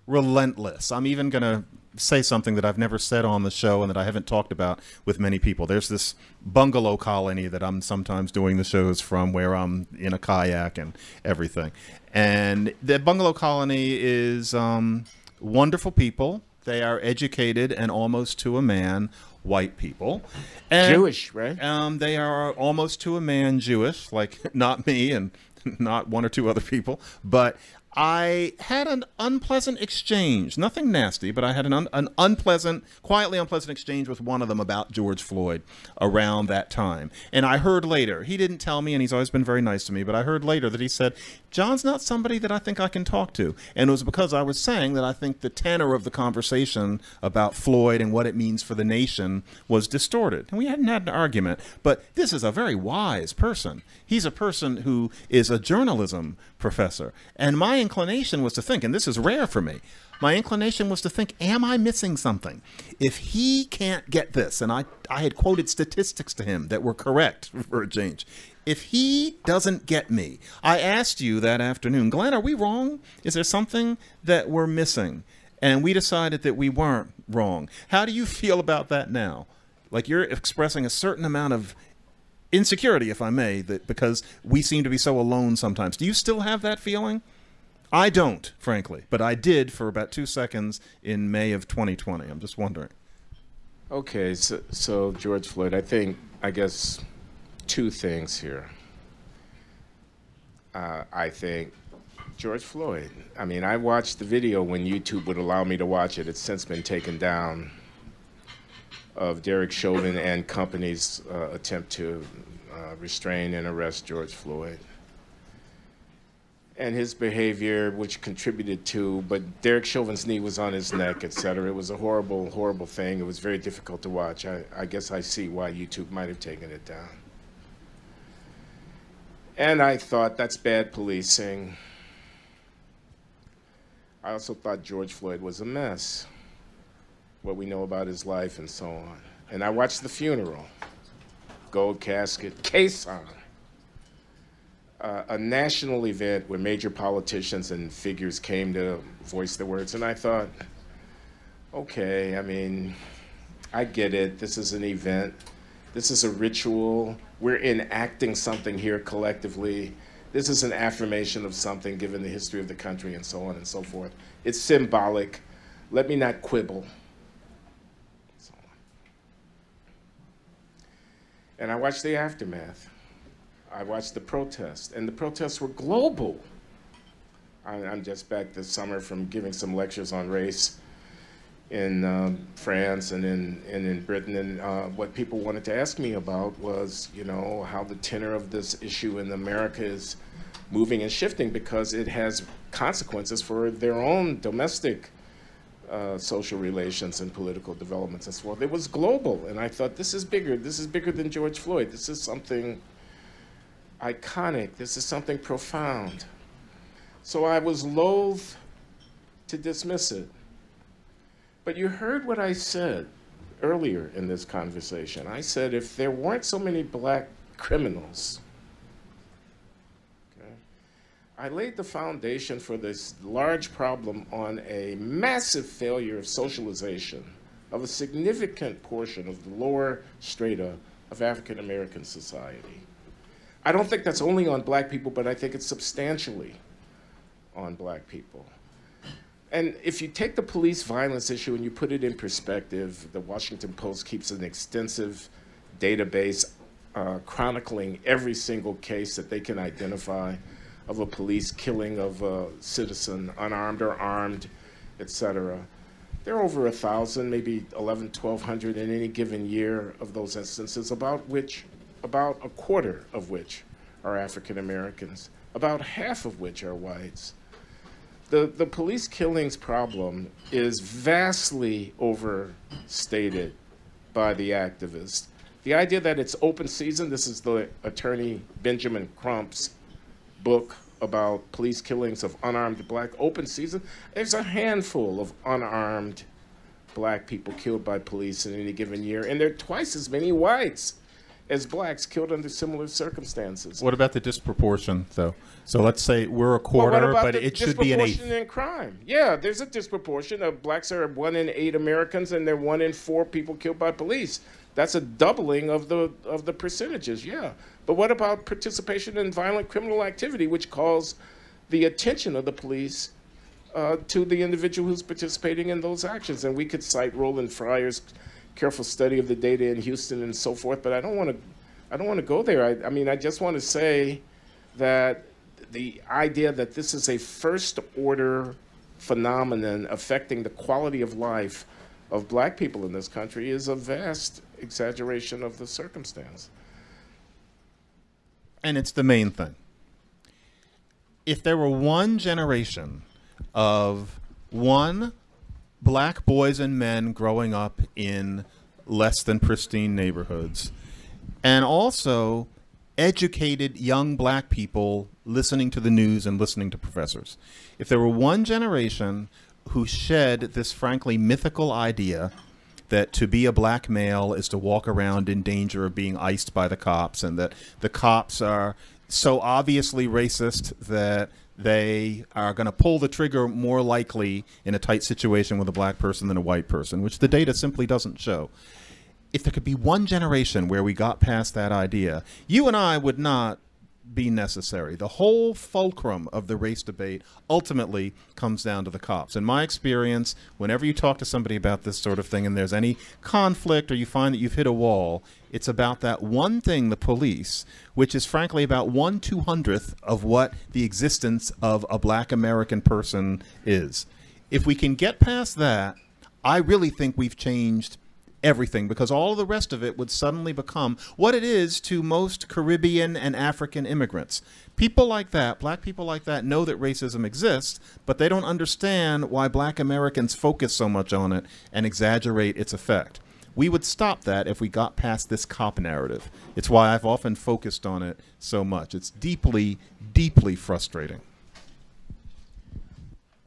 A: relentless. I'm even going to say something that I've never said on the show and that I haven't talked about with many people. There's this bungalow colony that I'm sometimes doing the shows from where I'm in a kayak and everything. And the bungalow colony is um, wonderful people. They are educated and almost to a man white people.
B: And, Jewish, right?
A: Um, they are almost to a man Jewish, like not me and not one or two other people, but I had an unpleasant exchange. Nothing nasty, but I had an, un- an unpleasant, quietly unpleasant exchange with one of them about George Floyd around that time. And I heard later, he didn't tell me, and he's always been very nice to me, but I heard later that he said, John's not somebody that I think I can talk to. And it was because I was saying that I think the tenor of the conversation about Floyd and what it means for the nation was distorted. And we hadn't had an argument, but this is a very wise person. He's a person who is a journalism professor. And my inclination was to think, and this is rare for me, my inclination was to think, am I missing something? If he can't get this, and I, I had quoted statistics to him that were correct for a change. If he doesn't get me, I asked you that afternoon, Glenn, are we wrong? Is there something that we're missing? And we decided that we weren't wrong. How do you feel about that now? Like you're expressing a certain amount of insecurity, if I may, that because we seem to be so alone sometimes. Do you still have that feeling? I don't, frankly, but I did for about two seconds in May of 2020. I'm just wondering.
B: Okay, so, so George Floyd, I think, I guess, two things here. Uh, I think George Floyd. I mean, I watched the video when YouTube would allow me to watch it. It's since been taken down of Derek Chauvin and company's uh, attempt to uh, restrain and arrest George Floyd. And his behavior, which contributed to, but Derek Chauvin's knee was on his neck, et cetera. It was a horrible, horrible thing. It was very difficult to watch. I, I guess I see why YouTube might have taken it down. And I thought that's bad policing. I also thought George Floyd was a mess what we know about his life and so on. and I watched the funeral. Gold casket, case on. Uh, a national event where major politicians and figures came to voice their words, and I thought, okay, I mean, I get it. This is an event. This is a ritual. We're enacting something here collectively. This is an affirmation of something given the history of the country and so on and so forth. It's symbolic. Let me not quibble. So and I watched the aftermath. I watched the protests, and the protests were global. I'm just back this summer from giving some lectures on race in um, France and in, and in Britain. And uh, what people wanted to ask me about was, you know, how the tenor of this issue in America is moving and shifting because it has consequences for their own domestic uh, social relations and political developments and so forth. It was global, and I thought this is bigger. This is bigger than George Floyd. This is something iconic. This is something profound. So I was loath to dismiss it. But you heard what I said earlier in this conversation. I said if there weren't so many black criminals, I laid the foundation for this large problem on a massive failure of socialization of a significant portion of the lower strata of African American society. I don't think that's only on black people, but I think it's substantially on black people. And if you take the police violence issue and you put it in perspective, the Washington Post keeps an extensive database uh, chronicling every single case that they can identify of a police killing of a citizen, unarmed or armed, etc. There are over a thousand, maybe 11, 1200 in any given year of those instances, about which, about a quarter of which are African Americans, about half of which are whites the, the police killings problem is vastly overstated by the activists. The idea that it's open season, this is the attorney Benjamin Crump's book about police killings of unarmed black open season. There's a handful of unarmed black people killed by police in any given year, and there are twice as many whites as blacks killed under similar circumstances.
A: What about the disproportion, though? So let's say we're a quarter,
B: well,
A: but it should be an eighth.
B: in crime. Yeah, there's a disproportion. Of blacks are one in eight Americans, and they're one in four people killed by police. That's a doubling of the of the percentages. Yeah, but what about participation in violent criminal activity, which calls the attention of the police uh, to the individual who's participating in those actions? And we could cite Roland Fryer's careful study of the data in Houston and so forth. But I don't want to, I don't want to go there. I, I mean, I just want to say that the idea that this is a first order phenomenon affecting the quality of life of black people in this country is a vast exaggeration of the circumstance.
A: And it's the main thing. If there were one generation of one black boys and men growing up in less than pristine neighborhoods, and also educated young black people listening to the news and listening to professors. If there were one generation who shed this frankly mythical idea that to be a black male is to walk around in danger of being iced by the cops and that the cops are so obviously racist that they are going to pull the trigger more likely in a tight situation with a black person than a white person, which the data simply doesn't show. If there could be one generation where we got past that idea, you and I would not be necessary. The whole fulcrum of the race debate ultimately comes down to the cops. In my experience, whenever you talk to somebody about this sort of thing and there's any conflict or you find that you've hit a wall, it's about that one thing, the police, which is frankly about one two hundredth of what the existence of a black American person is. If we can get past that, I really think we've changed everything because all the rest of it would suddenly become what it is to most Caribbean and African immigrants. People like that, black people like that, know that racism exists, but they don't understand why black Americans focus so much on it and exaggerate its effect. We would stop that if we got past this cop narrative. It's why I've often focused on it so much. It's deeply, deeply frustrating.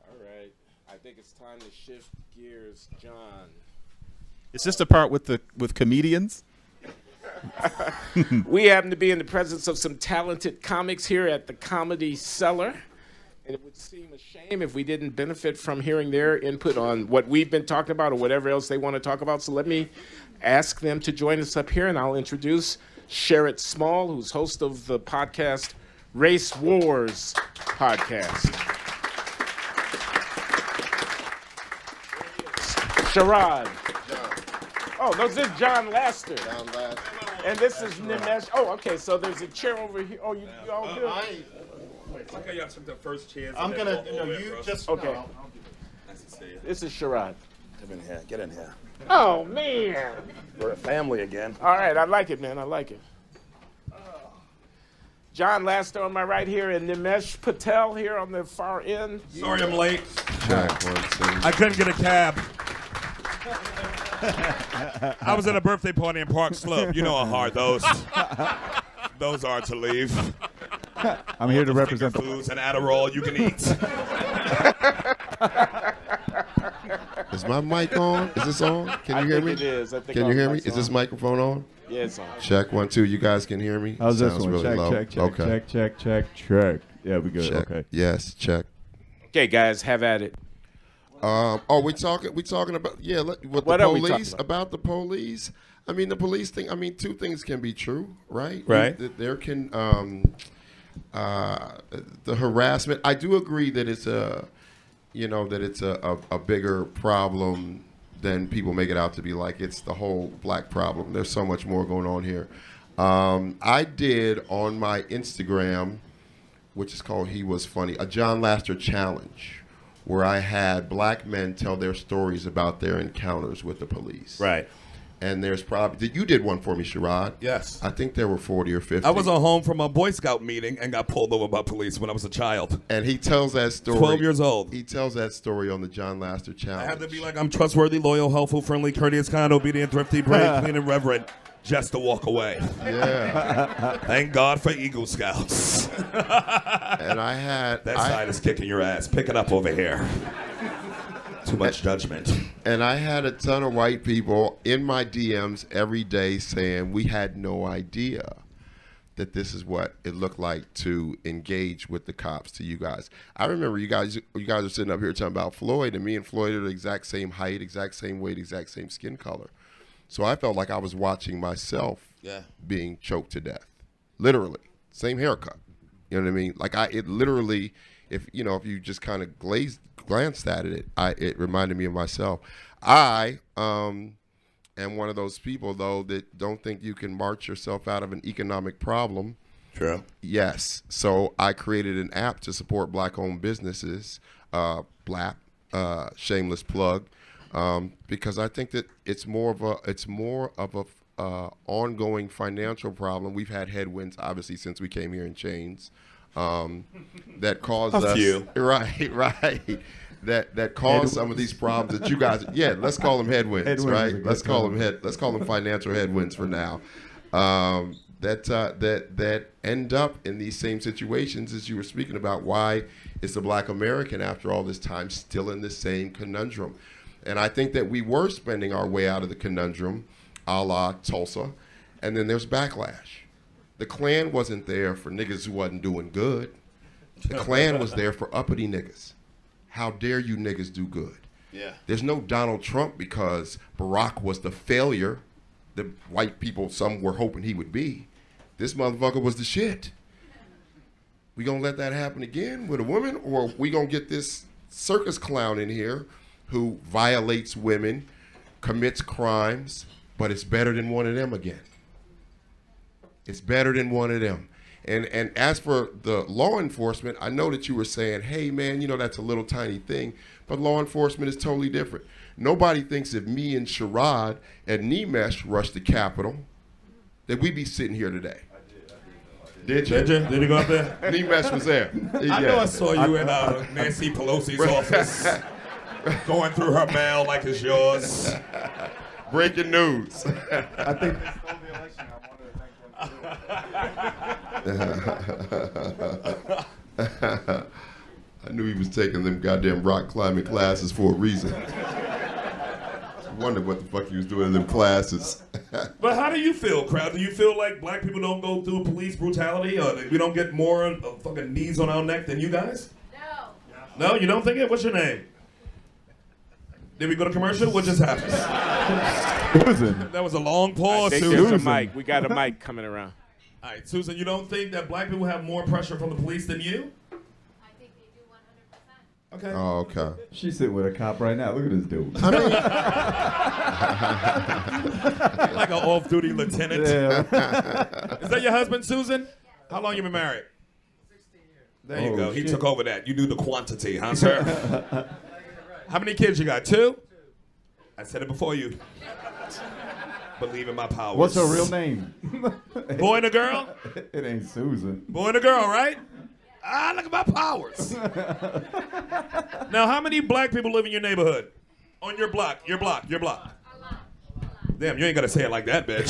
B: All right. I think it's time to shift gears. John.
A: Is this the part with the with comedians?
B: we happen to be in the presence of some talented comics here at the Comedy Cellar. And it would seem a shame if we didn't benefit from hearing their input on what we've been talking about or whatever else they want to talk about. So let me ask them to join us up here, and I'll introduce Sherrod Small, who's host of the podcast Race Wars podcast. Sherrod. Oh, no, this is Jon Laster.
C: Jon Laster.
B: And this is Nimesh. Oh, okay. So there's a chair over here. Oh, you, you all good?
D: Uh, I Okay, y'all took the first chance.
A: I'm gonna,
D: go
A: you know,
D: over it,
A: you
D: bro.
A: just
B: Okay.
A: no,
D: Nice to see.
B: This is Sherrod.
C: Get in here. Get in here.
B: Oh man.
C: We're a family again.
B: All right, I like it, man. I like it. Jon Laster on my right here, and Nimesh Patel here on the far end.
D: Sorry I'm late.
C: Check one, two.
D: I couldn't get a cab. I was at a birthday party in Park Slope. You know how hard those those are to leave.
E: I'm here to
D: Finger
E: represent the.
D: foods and Adderall you can eat.
C: Is my mic on? Is this on? Can
B: I
C: you hear
B: think
C: me?
B: it is. I think
C: Can you hear me?
B: mics
C: Is this microphone on?
B: Yeah, it's on.
C: Check one, two. You guys can hear me?
E: How's this
C: Sounds
E: one?
C: really
E: check,
C: low.
E: check, check,
C: okay.
E: check, check, check, check. Yeah, we good.
C: Check.
E: Okay.
C: Yes, check.
B: Okay, guys, have at it.
C: Um, oh, we talking. We talking about yeah. Let, with
B: What
C: the
B: are we talking
C: police
B: about?
C: the police. I mean, the police thing. I mean, two things can be true, right?
D: Right.
C: Th- There can um, uh, the harassment. I do agree that it's a, you know, that it's a, a, a bigger problem than people make it out to be. Like it's the whole black problem. There's so much more going on here. Um, I did on my Instagram which is called He Was Funny, a Jon Laster challenge, where I had black men tell their stories about their encounters with the police.
D: Right.
C: And there's probably you did one for me, Sherrod.
D: Yes.
C: I think there were forty or fifty.
D: I was on home from a Boy Scout meeting and got pulled over by police when I was a child.
C: and he tells that story.
D: 12 years old.
C: He tells that story on the Jon Laster challenge.
D: I had to be like, I'm trustworthy, loyal, helpful, friendly, courteous, kind, obedient, thrifty, brave, clean, and reverent, just to walk away.
C: yeah.
D: Thank God for Eagle Scouts.
C: and I had
D: That
C: I-
D: side is kicking your ass. Pick it up over here. Too much judgment.
C: And I had a ton of white people in my DMs every day saying we had no idea that this is what it looked like to engage with the cops to you guys. I remember you guys you guys are sitting up here talking about Floyd and me and Floyd are the exact same height, exact same weight, exact same skin color. So I felt like I was watching myself
D: Yeah.
C: being choked to death. Literally. Same haircut. You know what I mean? Like I it literally if you know, if you just kind of glazed glanced at it, I it reminded me of myself. I um am one of those people though that don't think you can march yourself out of an economic problem.
D: True.
C: Yes. So I created an app to support black owned businesses, uh, BLAP, uh, shameless plug, um, because I think that it's more of a it's more of a uh, ongoing financial problem. We've had headwinds obviously since we came here in chains. Um, that caused us
D: few.
C: right, right. That that caused some of these problems that you guys. Yeah, let's call them headwinds,
E: Headwinds
C: right? Let's call
E: term.
C: them head. Let's call them financial headwinds for now. Um, that uh, that that end up in these same situations as you were speaking about. Why is the Black American after all this time still in the same conundrum? And I think that we were spending our way out of the conundrum, a la Tulsa, and then there's backlash. The Klan wasn't there for niggas who wasn't doing good. The Klan was there for uppity niggas. How dare you niggas do good?
D: Yeah.
C: There's no Donald Trump because Barack was the failure that white people, some were hoping he would be. This motherfucker was the shit. We gonna let that happen again with a woman, or we gonna get this circus clown in here who violates women, commits crimes, but it's better than one of them again. It's better than one of them. And and as for the law enforcement, I know that you were saying, "Hey man, you know that's a little tiny thing," but law enforcement is totally different. Nobody thinks if me and Sherrod and Nimesh rushed the Capitol that we'd be sitting here today. Did you?
D: Did you? Did you go up there?
C: Nimesh was there.
D: I know I saw you in uh, Nancy Pelosi's office, going through her mail like it's yours.
C: Breaking news.
E: I think
C: I knew he was taking them goddamn rock climbing classes for a reason. I wondered what the fuck he was doing in them classes.
D: But how do you feel, crowd? Do you feel like black people don't go through police brutality, or we don't get more uh, fucking knees on our neck than you guys?
F: No.
D: No, you don't think it? What's your name? Did we go to commercial? What just happened?
E: Susan.
D: That was a long
B: I
D: pause,
B: think
D: Susan.
B: there's a mic. We got a mic coming around.
D: All right, Susan, you don't think that black people have more pressure from the police than you?
F: I think they do 100%.
D: Okay.
C: oh, okay.
E: She's sitting with a cop right now. Look at this dude.
D: like an off-duty lieutenant.
E: yeah.
D: Is that your husband, Susan? How long you been married? 16 years. There you
E: Oh,
D: go. He
E: shit.
D: took over that. You do the quantity, huh, sir? How many kids you got? Two? I said it before you. Believe in my powers.
E: What's her real name?
D: Boy and a girl?
E: it ain't Susan.
D: Boy and a girl, right? Ah, look at my powers. now, how many black people live in your neighborhood? On your block, your block, your block. Damn, you ain't gotta say it like that, bitch.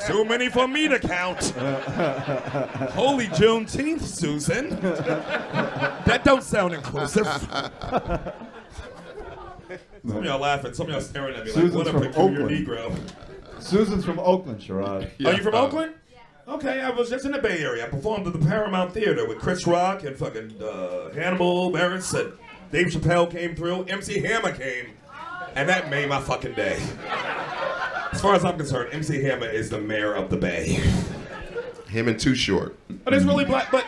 D: Too many for me to count. Holy Juneteenth, Susan. That don't sound inclusive. Some of y'all laughing, some of y'all staring at me like,
E: Susan's
D: what a
E: from
D: peculiar
E: Oakland.
D: Negro.
E: Susan's from Oakland, Sherrod.
D: Are you from Oakland? Yeah. Okay, I was just in the Bay Area. I performed at the Paramount Theater with Chris Rock and fucking uh, Hannibal Buress and Dave Chappelle came through. MC Hammer came, and that made my fucking day. As far as I'm concerned, MC Hammer is the mayor of the Bay.
C: Him and Too Short.
D: But it's really black. But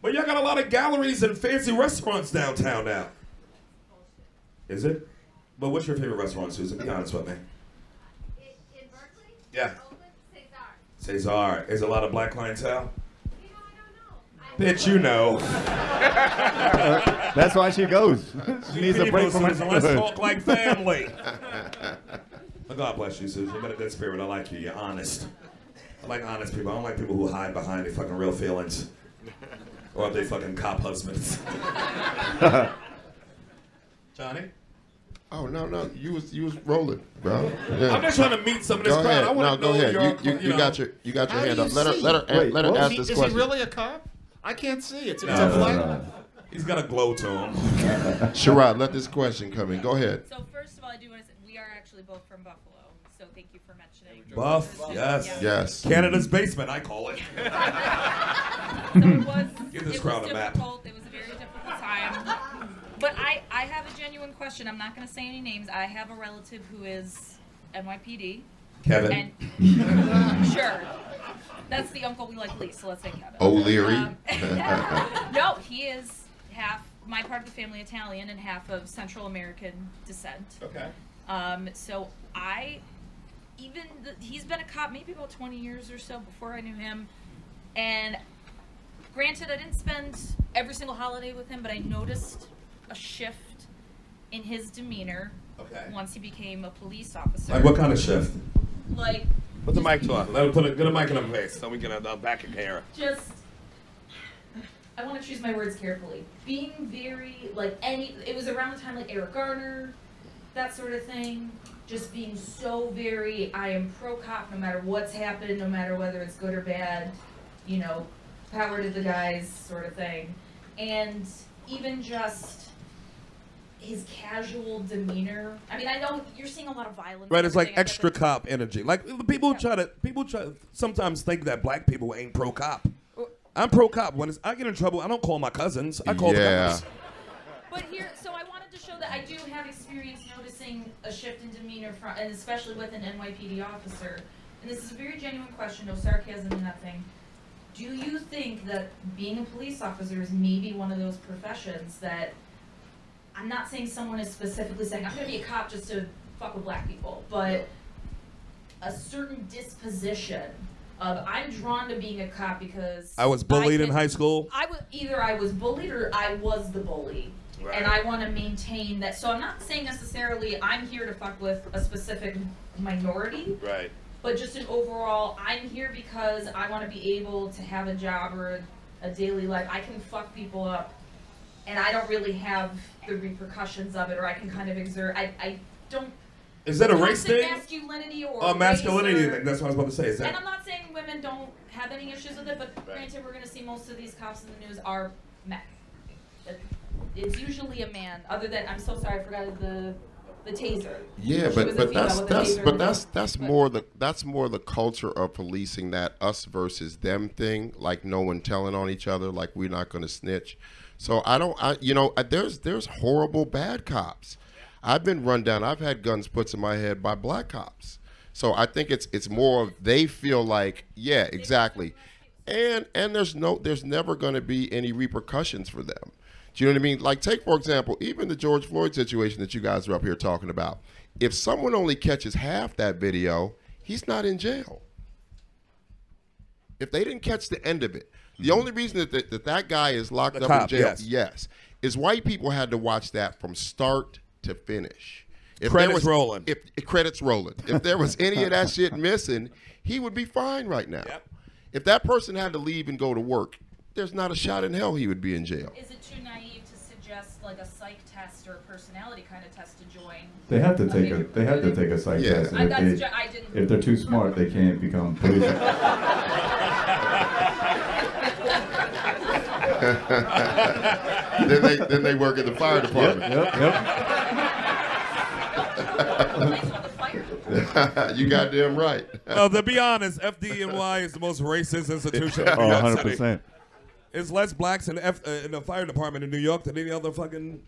D: but y'all got a lot of galleries and fancy restaurants downtown now. Is it? But what's your favorite restaurant, Susan? Be honest with me.
F: In, in Berkeley?
D: Yeah.
F: Oakland? Cesar.
D: Cesar. Is a lot of black clientele?
F: You know, I don't know. I
D: Bitch, you know.
E: That's why she goes. she needs a break from her
D: Susan, let's
E: neighborhood.
D: talk like family. Well, God bless you, Susan. You got a good spirit. I like you. You're honest. I like honest people. I don't like people who hide behind their fucking real feelings. Or they fucking cop husbands. Johnny?
C: Oh no no, you was you was rolling, bro. Yeah.
D: I'm just trying to meet some of this
C: Go
D: crowd.
C: ahead.
D: I
C: No,
D: want to
C: go
D: know
C: ahead.
D: your,
C: You, you, you
D: know.
C: got your you got your
A: How
C: hand
A: you
C: up. Let her let her
E: Wait,
C: let her ask
A: Is he,
C: this
A: is he really a cop? I can't see. It's, it's
D: No,
A: a
D: no,
A: black.
E: no.
D: He's got a glow to him.
C: Sherrod, let this question come in. Go ahead.
G: So first of all, I do want to say we are actually both from Buffalo, so thank you for mentioning.
D: Buff, yes.
G: Yeah.
C: Yes.
D: Canada's basement, I call it.
G: So it was.
D: Give this
G: it
D: crowd
G: was
D: a map.
G: difficult. It was a very difficult time. But I, I have a genuine question. I'm not going to say any names. I have a relative who is NYPD.
D: Kevin.
G: And sure, that's the uncle we like least. So let's say Kevin.
C: O'Leary.
G: Um, no, he is half my part of the family Italian and half of Central American descent.
D: okay.
G: Um, so I, even the, he's been a cop maybe about 20 years or so before I knew him, and granted, I didn't spend every single holiday with him, but I noticed a shift in his demeanor
D: Okay.
G: once he became a police officer.
D: Like what kind of shift?
G: Like,
B: Put the mic to her.
D: Let him put a, get a mic in her face so we can uh, back in camera.
G: just I want to choose my words carefully. Being very like any it was around the time like Eric Garner, that sort of thing. Just being so very I am pro cop no matter what's happened, no matter whether it's good or bad, you know, power to the guys sort of thing. And even just his casual demeanor. I mean, I know you're seeing a lot of violence.
D: Right, it's like
G: everything. I get
D: extra cop energy. Like people try to people try sometimes think that black people ain't pro cop. I'm pro cop. When it's, I get in trouble, I don't call my cousins. I call
C: Yeah.
D: the cops.
G: But here, so I wanted to show that I do have experience noticing a shift in demeanor from, and especially with an NYPD officer. And this is a very genuine question, no sarcasm, nothing. Do you think that being a police officer is maybe one of those professions that I'm not saying someone is specifically saying I'm gonna be a cop just to fuck with black people, but a certain disposition of I'm drawn to being a cop because
D: I was bullied in
G: can-
D: high school.
G: I was either I was bullied or I was the bully. And I want to maintain that. So I'm not saying necessarily I'm here to fuck with a specific minority,
B: Right.
G: but just an overall, I'm here because I want to be able to have a job or a, a daily life. I can fuck people up, and I don't really have the repercussions of it, or I can kind of exert. I, I don't.
D: Is that a race
G: the
D: thing?
G: Masculinity or
D: a
G: race
D: masculinity
G: or-
D: thing? That's what I was about to say. Is that, and
G: I'm not saying women don't have any issues with it, but granted, we're going to see most of these cops in the news are men. It's usually a man. Other than, I'm so sorry, I forgot the the taser.
C: Yeah, but but that's that's but that's that's
G: but-
C: more the that's more the culture of policing that us versus them thing, like no one telling on each other, like we're not going to snitch. So I don't, I you know, there's there's horrible bad cops. I've been run down. I've had guns put in my head by black cops. So I think it's it's more of they feel like yeah exactly, and and there's no there's never going to be any repercussions for them. Do you know what I mean? Like take for example, even the George Floyd situation that you guys are up here talking about. If someone only catches half that video, he's not in jail. If they didn't catch the end of it, the mm-hmm. only reason that that, that, that guy is locked
D: The
C: up
D: cop,
C: in jail,
D: yes.
C: yes, is white people had to watch that from start to finish. If
D: Credits
C: was,
D: rolling.
C: If, if credits rolling. If there was any of that shit missing, he would be fine right now.
D: Yep.
C: If that person had to leave and go to work, there's not a shot in hell he would be in jail.
G: Is it too naive to suggest like a psych test or a personality kind of test to join?
E: They have to take a
G: major
E: they have to take a psych
C: Yeah.
E: test.
G: I,
E: And
G: that's
E: if,
G: ju-
E: they,
G: I didn't.
E: if they're too smart, they can't become police.
C: then they then they work at the fire department.
E: yep, yep.
G: Police want the
C: you goddamn right.
D: Well, to be honest, FDNY is the most racist institution in
E: Oh, 100 percent.
D: It's less blacks in, F, uh, in the fire department in New York than any other fucking.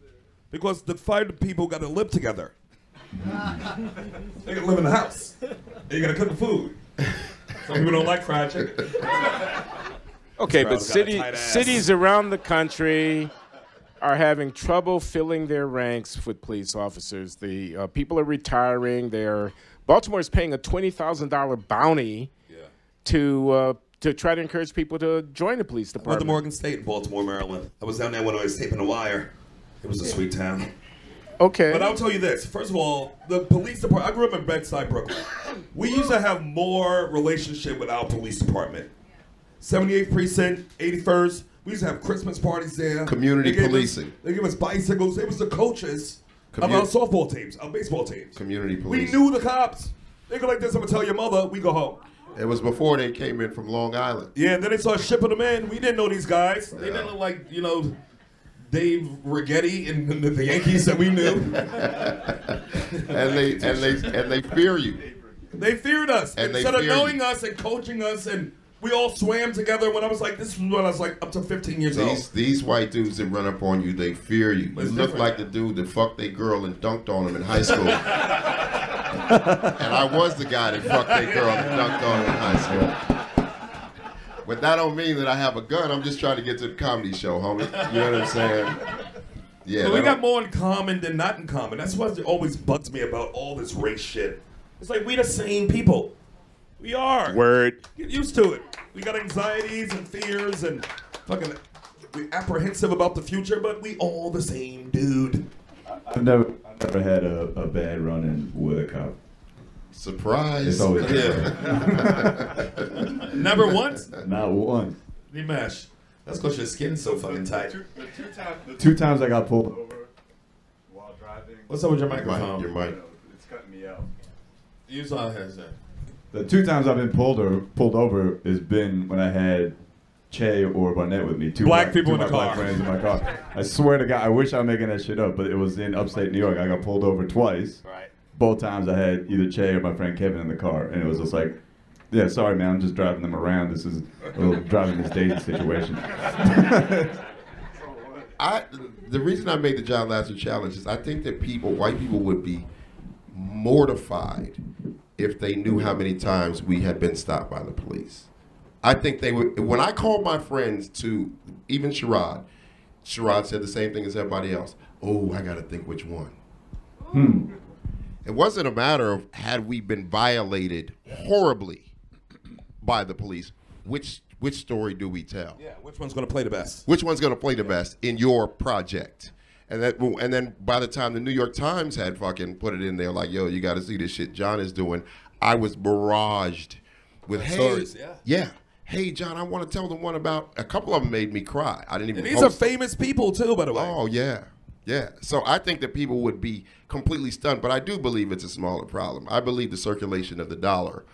D: Because the fire people got to live together. they got to live in the house. And you got to cook the food. Some people don't like fried chicken.
B: Okay, but city, cities around the country are having trouble filling their ranks with police officers. The uh, people are retiring. They're Baltimore is paying a twenty thousand dollar bounty to uh, to try to encourage people to join the police
D: I went to. Morgan State in Baltimore, Maryland. I was down there when I was taping The Wire. It was a sweet town.
B: Okay,
D: But I'll tell you this. First of all, the police department, I grew up in Bed-Stuy, Brooklyn. We used to have more relationship with our police department. 78th Precinct, 81st. We used to have Christmas parties there.
C: Community
D: They gave us-
C: policing.
D: they give us bicycles. They was the coaches of our softball teams, our baseball teams.
C: Community
D: policing.
C: We
D: knew the cops. They go like this, I'm going to tell your mother, we go home.
C: It was before they came in from Long Island.
D: Yeah, then they started shipping them in. We didn't know these guys. They didn't look like, you know, Dave Righetti and the, the Yankees that we knew.
C: And they and they and they fear you.
D: They feared us.
C: And they
D: Instead of knowing
C: you.
D: us and coaching us, and we all swam together when I was like, this was when I was like up to 15 years
C: These
D: old.
C: these white dudes that run up on you, they fear you.
D: But
C: You look
D: different.
C: like the dude that fucked their girl and dunked on him in high school. and I was the guy that fucked their girl and dunked on him in high school. But that don't mean that I have a gun. I'm just trying to get to the comedy show, homie. You know what I'm saying? Yeah.
D: But we got more in common than not in common. That's what always bugs me about all this race shit. It's like we the same people. We are.
B: word.
D: Get used to it. We got anxieties and fears and fucking we apprehensive about the future, but we all the same dude.
E: I've never I've never had a, a bad run in with a cop.
C: Surprise.
E: It's always
C: yeah.
D: Never once.
E: Not once.
D: Nimesh. That's because your skin's so fucking tight.
E: Two times I got pulled over while driving.
D: What's up with your
C: Your mic,
D: microphone?
C: your mic.
E: It's cutting me out.
D: Use our headset.
E: The two times I've been pulled or pulled over has been when I had Che or Barnett with me. Two
D: Black people
E: two
D: in
E: of
D: the
E: my black
D: car.
E: friends in my car. I swear to God, I wish I'm making that shit up, but it was in upstate New York. I got pulled over twice.
B: Right.
E: Both times I had either Che or my friend Kevin in the car, and it was just like, yeah, sorry man, I'm just driving them around. This is a little driving this Daisy situation.
C: I the reason I made the Jon Laster challenge is I think that people, white people, would be mortified if they knew how many times we had been stopped by the police. I think they would. When I called my friends to even Sherrod, Sherrod said the same thing as everybody else. Oh, I got to think which one.
E: Hmm.
C: It wasn't a matter of had we been violated horribly by the police. Which which story do we tell?
D: Yeah, which one's gonna play the best?
C: which one's going to play the best in your project and that and then by the time the new york times had fucking put it in there like yo you got to see this shit john is doing i was barraged with hey
D: stories, yeah.
C: yeah. Hey john i want to tell the one about a couple of them made me cry. I didn't even
D: And these are
C: post-
D: famous people too, by the way.
C: oh yeah. Yeah. So i think that people would be completely stunned but i do believe it's a smaller problem. I believe the circulation of the dollar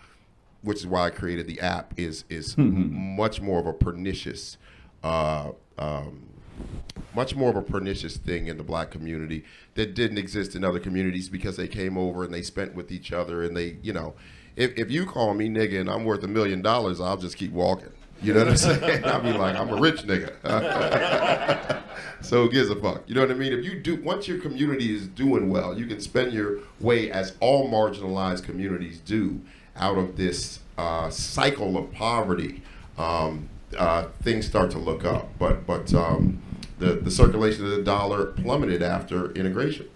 C: which is why I created the app, is is much more of a pernicious, uh, um, much more of a pernicious thing in the black community that didn't exist in other communities because they came over and they spent with each other and they, you know, if, if you call me nigga and I'm worth a million dollars, I'll just keep walking. You know what I'm saying? I'll be like, I'm a rich nigga. so who gives a fuck? You know what I mean? If you do, once your community is doing well, you can spend your way, as all marginalized communities do, out of this uh, cycle of poverty. Um, uh, things start to look up, but but um, the the circulation of the dollar plummeted after integration.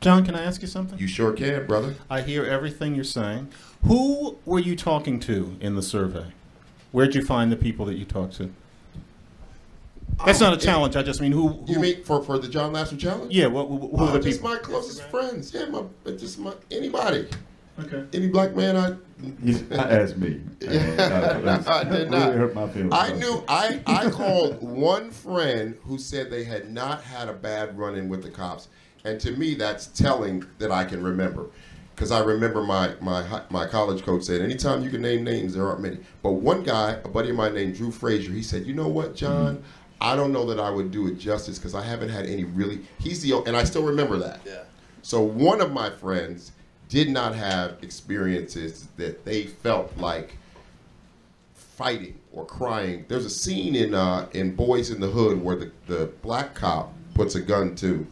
A: John, can I ask you something?
C: You sure can, brother.
A: I hear everything you're saying. Who were you talking to in the survey? Where'd you find the people that you talked to? That's not a challenge. I just mean who. who
C: You mean for for the Jon Laster challenge?
A: Yeah. What, who who are the uh,
C: just
A: people?
C: my closest friends. Yeah, my just my anybody,
A: Okay.
C: any black man I
E: You asked me. And, uh, that's-
C: I did not.
E: hurt my feelings.
C: I knew I, I called one friend who said they had not had a bad run in with the cops. And to me that's telling that I can remember. Because I remember my, my my college coach said, anytime you can name names, there aren't many. But one guy, a buddy of mine named Drew Frazier, he said, you know what, John? I don't know that I would do it justice because I haven't had any really. He's the and I still remember that.
H: Yeah.
C: So one of my friends did not have experiences that they felt like fighting or crying. There's a scene in uh, in Boys in the Hood where the, the black cop puts a gun to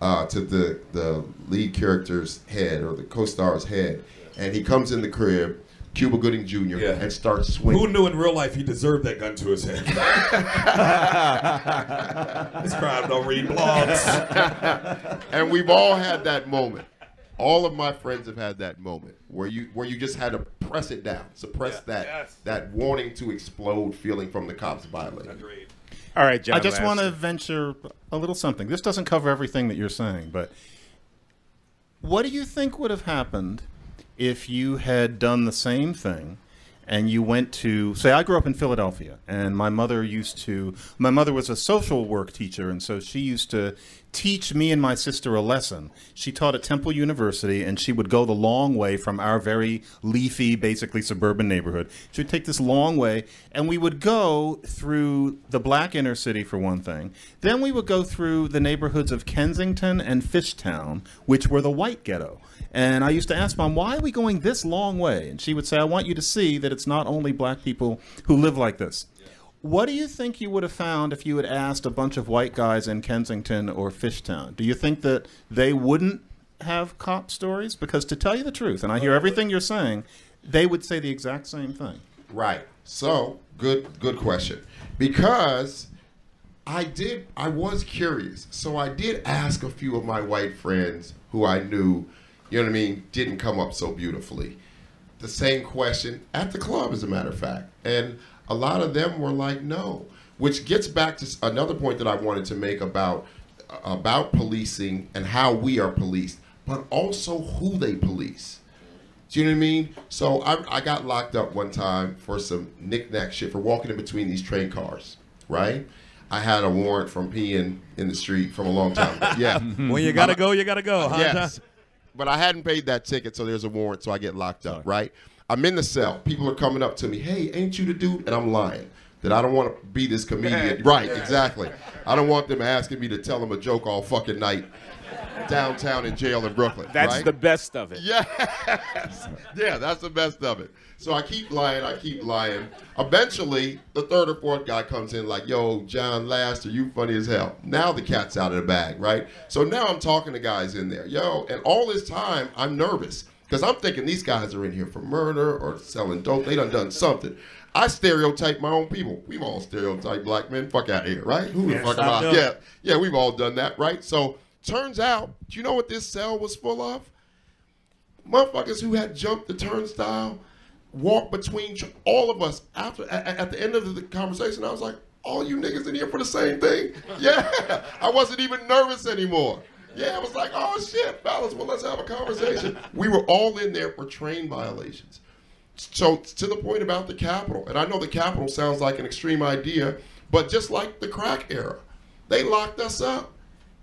C: uh, to the the lead character's head or the co-star's head, and he comes in the crib, Cuba Gooding Jr.
D: Yeah.
C: and starts swinging.
D: Who knew in real life he deserved that gun to his head? this crowd don't read blogs.
C: and we've all had that moment. All of my friends have had that moment where you where you just had to press it down, suppress that
B: Yes.
C: that wanting to explode feeling from the cops violating.
D: Agreed.
B: All right, John.
A: I just want to venture a little something. This doesn't cover everything that you're saying, but what do you think would have happened if you had done the same thing and you went to say I grew up in Philadelphia and my mother used to my mother was a social work teacher and so she used to teach me and my sister a lesson. She taught at Temple University and she would go the long way from our very leafy basically suburban neighborhood. She would take this long way and we would go through the black inner city for one thing. Then we would go through the neighborhoods of Kensington and Fishtown, which were the white ghetto. And I used to ask mom, why are we going this long way? And she would say, I want you to see that it's not only black people who live like this. What do you think you would have found if you had asked a bunch of white guys in Kensington or Fishtown? Do you think that they wouldn't have cop stories? Because to tell you the truth, and I hear everything you're saying, they would say the exact same thing.
C: Right. So good good question. Because I did I was curious. So I did ask a few of my white friends who I knew, you know what I mean, didn't come up so beautifully. The same question at the club, as a matter of fact. And a lot of them were like, no. Which gets back to another point that I wanted to make about about policing and how we are policed, but also who they police. Do you know what I mean? So I, I got locked up one time for some knick-knack shit for walking in between these train cars, right? I had a warrant from peeing in the street from a long time ago. Yeah.
D: When you gotta go, you gotta go, huh?
C: yes. But I hadn't paid that ticket, so there's a warrant, so I get locked up, right? I'm in the cell. People are coming up to me, hey, ain't you the dude? And I'm lying. That I don't want to be this comedian. right, exactly. I don't want them asking me to tell them a joke all fucking night downtown in jail in Brooklyn.
B: That's
C: right?
B: the best of it.
C: Yes. Yeah, that's the best of it. So I keep lying, I keep lying. Eventually, the third or fourth guy comes in like, yo, Jon Laster, you funny as hell. Now the cat's out of the bag, right? So now I'm talking to guys in there. Yo, and all this time, I'm nervous. Because I'm thinking these guys are in here for murder or selling dope. They done done something. I stereotype my own people. We've all stereotyped black men. Fuck out of here, right? Who the
D: Can't
C: fuck am I? Yeah, yeah, we've all done that, right? So turns out, do you know what this cell was full of? motherfuckers who had jumped the turnstile, walked between all of us. After at, at the end of the conversation, I was like, "All you niggas in here for the same thing?" Yeah, I wasn't even nervous anymore. Yeah, I was like, "Oh shit, fellas, well let's have a conversation." We were all in there for train violations. So to the point about the Capitol, and I know the Capitol sounds like an extreme idea, but just like the crack era, they locked us up.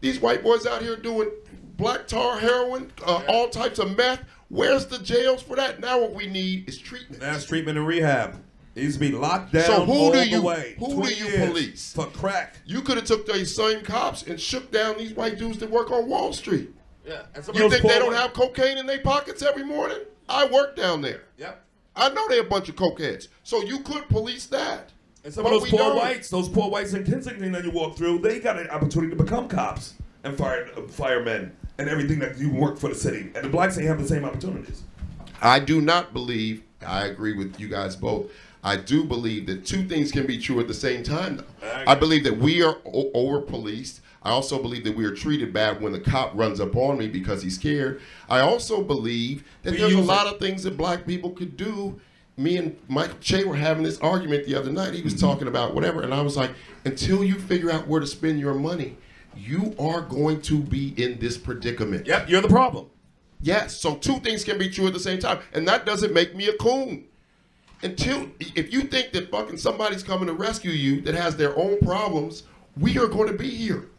C: These white boys out here doing black tar, heroin, uh, all types of meth. Where's the jails for that? Now what we need is treatment.
D: That's treatment and rehab. He used to be locked down
C: So who
D: all
C: do
D: the
C: you-
D: way.
C: who do you
D: years
C: police?
D: For crack.
C: You could have took those same cops and shook down these white dudes that work on Wall Street.
D: Yeah. And some
C: You think they don't have cocaine in their pockets every morning? I work down there.
D: Yep.
C: I know they're a bunch of cokeheads. So you could police that.
D: And some
C: But
D: of those poor
C: don't.
D: whites, those poor whites in Kensington that you walk through, they got an opportunity to become cops and fire uh, firemen and everything that you work for the city. And the blacks ain't have the same opportunities.
C: I do not believe, I agree with you guys both. I do believe that two things can be true at the same time. Though.
D: I
C: I believe that we are o- over policed. I also believe that we are treated bad when the cop runs up on me because he's scared. I also believe that
D: We
C: there's a lot
D: it.
C: of things that black people could do. Me and Michael Che were having this argument the other night. He was mm-hmm. talking about whatever, and I was like, until you figure out where to spend your money, you are going to be in this predicament.
D: Yep, you're the problem.
C: Yes, so two things can be true at the same time, and that doesn't make me a coon. Until if you think that fucking somebody's coming to rescue you that has their own problems, we are going to be here.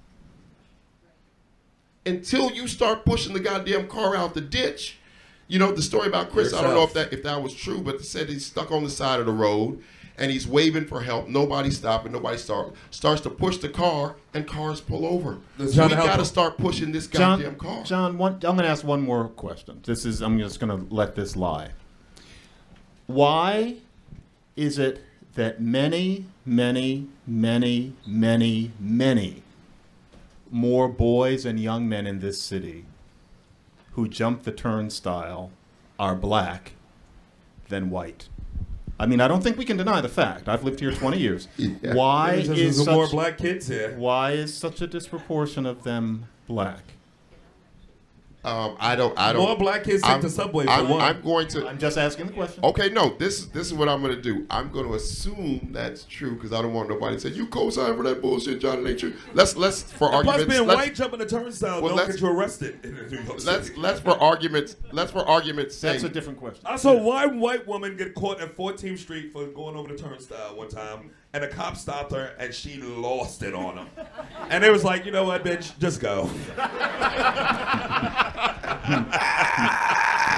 C: Until you start pushing the goddamn car out the ditch, you know the story about Chris. I don't know if that if that was true, but they said he's stuck on the side of the road and he's waving for help. Nobody's stopping. Nobody start starts to push the car, and cars pull over. So
D: trying
C: we got to start pushing this
A: John,
C: goddamn car.
A: John, one, I'm going to ask one more question. This is I'm just going to let this lie. Why is it that many, many, many, many, many more boys and young men in this city who jump the turnstile are black than white? I mean, I don't think we can deny the fact. I've lived here 20 years.
C: Yeah.
A: Why is
D: there's more black kids here.
A: why is such a disproportion of them black?
C: Um, I don't. I don't.
D: More black kids take
C: I'm-
D: the subway
C: I'm,
D: one.
C: I'm going to.
A: I'm just asking the question.
C: Okay, no. This this is what I'm going to do. I'm going to assume that's true because I don't want nobody to say you co-sign for that bullshit, John. It ain't true. Let's let's for
D: Plus,
C: arguments.
D: being
C: let's,
D: white jumping the turnstile
C: Well,
D: don't get you arrested in New York
C: let's let's for arguments. Let's for arguments.
A: That's a different question.
D: I saw one white woman get caught at 14th Street for going over the turnstile one time, and a cop stopped her, and she lost it on him. And it was like, you know what, bitch, just go.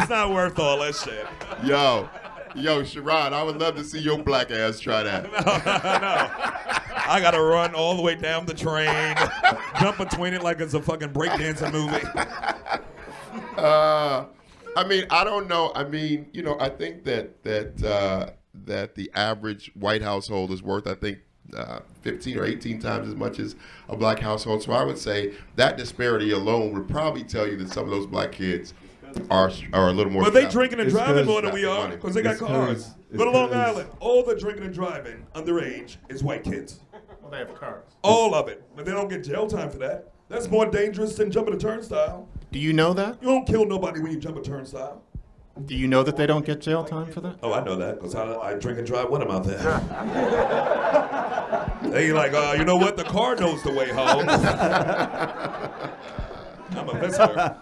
D: it's not worth all that shit.
C: Yo, yo, Sherrod, I would love to see your black ass try that. no, no.
D: I gotta run all the way down the train, jump between it like it's a fucking breakdancing movie.
C: Uh, I mean, I don't know. I mean, you know, I think that that uh, that the average white household is worth, I think, uh, 15 or 18 times as much as a black household. So I would say that disparity alone would probably tell you that some of those black kids are are a little more.
D: But they
C: strapped.
D: drinking and driving more than we are because they got
E: It's 'cause-
D: cars.
E: it's
D: Go to Long
E: 'cause-
D: Island. All the drinking and driving underage is white kids.
A: Well, they have cars.
D: All of it. But they don't get jail time for that. That's more dangerous than jumping a turnstile.
A: Do you know that?
D: You don't kill nobody when you jump a turnstile.
A: Do you know that they don't get jail time for that?
D: Oh, I know that because I, I drink and drive with them out there. they like, uh, you know what? The car knows the way home. I'm a visitor.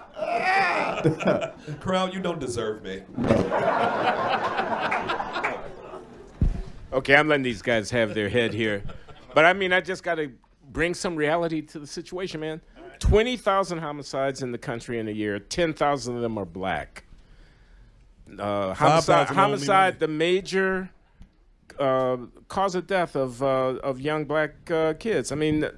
D: Crowd, you don't deserve me.
B: Okay, I'm letting these guys have their head here. But I mean, I just got to bring some reality to the situation, man. 20,000 homicides in the country in a year, 10,000 of them are black. Uh, homicide, homicide the major uh, cause of death of, uh, of young black uh, kids. I mean, uh,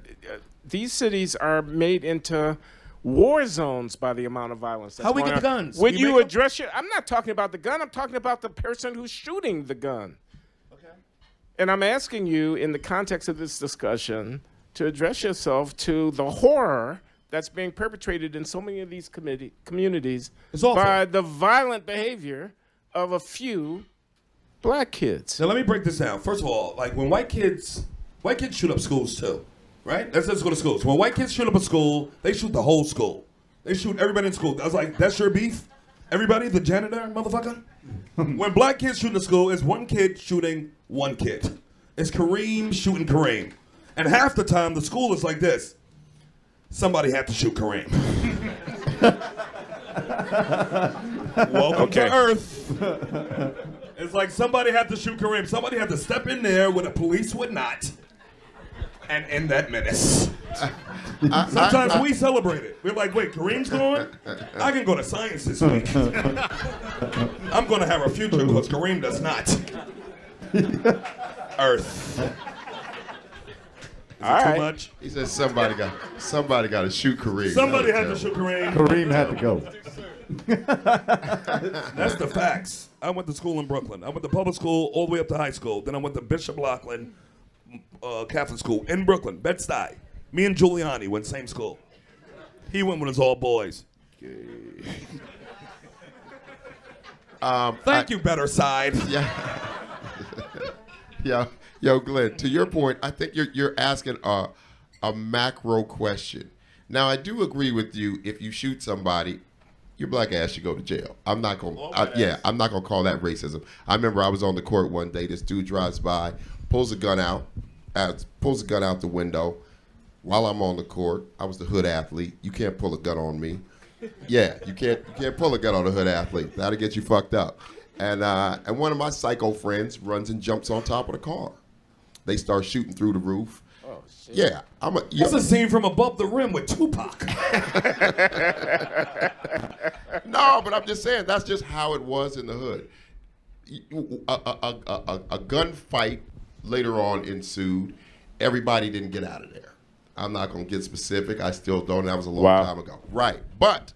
B: these cities are made into war zones by the amount of violence. That's
D: How we get the guns?
B: When
D: We
B: you
D: make 'em?
B: address your, I'm not talking about the gun. I'm talking about the person who's shooting the gun. And I'm asking you, in the context of this discussion, to address yourself to the horror that's being perpetrated in so many of these committee, communities by the violent behavior of a few black kids.
D: Now let me break this down. First of all, like when white kids, white kids shoot up schools too, right? Let's let's go to schools. When white kids shoot up a school, they shoot the whole school. They shoot everybody in school. I was like, that's your beef? Everybody, the janitor, motherfucker. when black kids shoot in the school, it's one kid shooting one kid. It's Kareem shooting Kareem, and half the time the school is like this. Somebody had to shoot Kareem. Welcome
B: Okay.
D: to Earth. It's like somebody had to shoot Kareem. Somebody had to step in there where the police would not and end that menace. Sometimes we celebrate it. We're like, wait, Kareem's going? I can go to science this week. I'm going to have a future because Kareem does not. Earth.
B: All
D: Too
B: right.
D: much.
C: He said somebody got somebody got to shoot Kareem.
D: Somebody had
C: was
D: to
C: terrible.
D: shoot Kareem.
E: Kareem had to go.
D: That's the facts. I went to school in Brooklyn. I went to public school all the way up to high school. Then I went to Bishop Loughlin uh, Catholic school in Brooklyn, Bed-Stuy. Me and Giuliani went same school. He went when it was all boys.
C: Um,
D: Thank
C: I-
D: you, better side.
C: Yeah. yeah. Yo, Glenn, to your point, I think you're you're asking a a macro question. Now, I do agree with you. If you shoot somebody, your black ass should go to jail. I'm not gonna. I, yeah, I'm not gonna call that racism. I remember I was on the court one day. This dude drives by, pulls a gun out, uh, pulls a gun out the window. While I'm on the court, I was the hood athlete. You can't pull a gun on me. Yeah, you can't you can't pull a gun on a hood athlete. That'll get you fucked up. And uh, and one of my psycho friends runs and jumps on top of the car. They start shooting through the roof. Oh shit. Yeah, I'm a.
D: That's a scene from Above the Rim with Tupac.
C: no, but I'm just saying that's just how it was in the hood. A, a, a, a, a gunfight later on ensued. Everybody didn't get out of there. I'm not going to get specific. I still don't. That was a long
B: Wow.
C: time ago. Right. But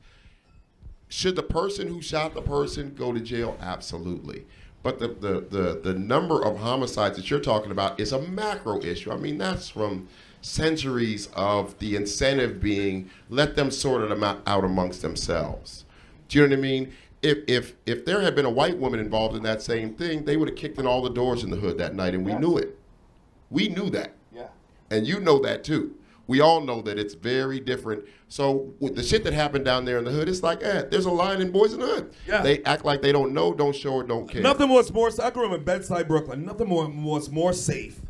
C: should the person who shot the person go to jail? Absolutely. But the, the, the, the number of homicides that you're talking about is a macro issue. I mean, that's from centuries of the incentive being let them sort it out out amongst themselves. Do you know what I mean? If, if, if there had been a white woman involved in that same thing, they would have kicked in all the doors in the hood that night, and we knew it. We knew that.
B: Yeah.
C: And you know that too. We all know that it's very different. So with the shit that happened down there in the hood, it's like, eh, there's a line in Boys in the Hood.
D: Yeah.
C: They act like they don't know, don't show or don't care.
D: Nothing was more. I grew up in Bed-Stuy, Brooklyn. Nothing more was more safe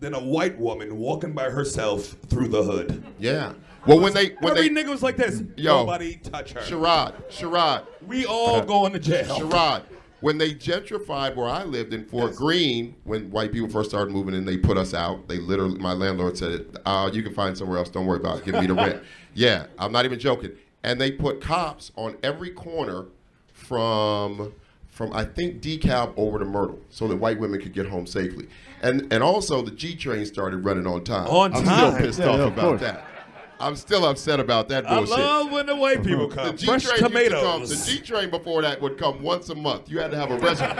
D: than a white woman walking by herself through the hood.
C: Yeah. Well, when they when
D: Every
C: they
D: nigga was like this.
C: Yo.
D: Nobody touch her.
C: Sherrod, Sherrod,
D: We all going to jail.
C: Sherrod, when they gentrified where I lived in Fort Greene, when white people first started moving in, they put us out. They literally, my landlord said, uh, "You can find somewhere else. Don't worry about it. Give me the rent." yeah, I'm not even joking. And they put cops on every corner from from I think DeKalb over to Myrtle, so that white women could get home safely. And and also the G train started running on time.
D: On
C: I'm
D: time.
C: still pissed
E: Yeah,
C: off
E: yeah,
C: about
E: course.
C: that. I'm still upset about that bullshit.
D: I love when the white people
C: The
D: come.
C: G
D: Fresh
C: train used come.
D: tomatoes.
C: The G train before that would come once a month. You had to have a reservation.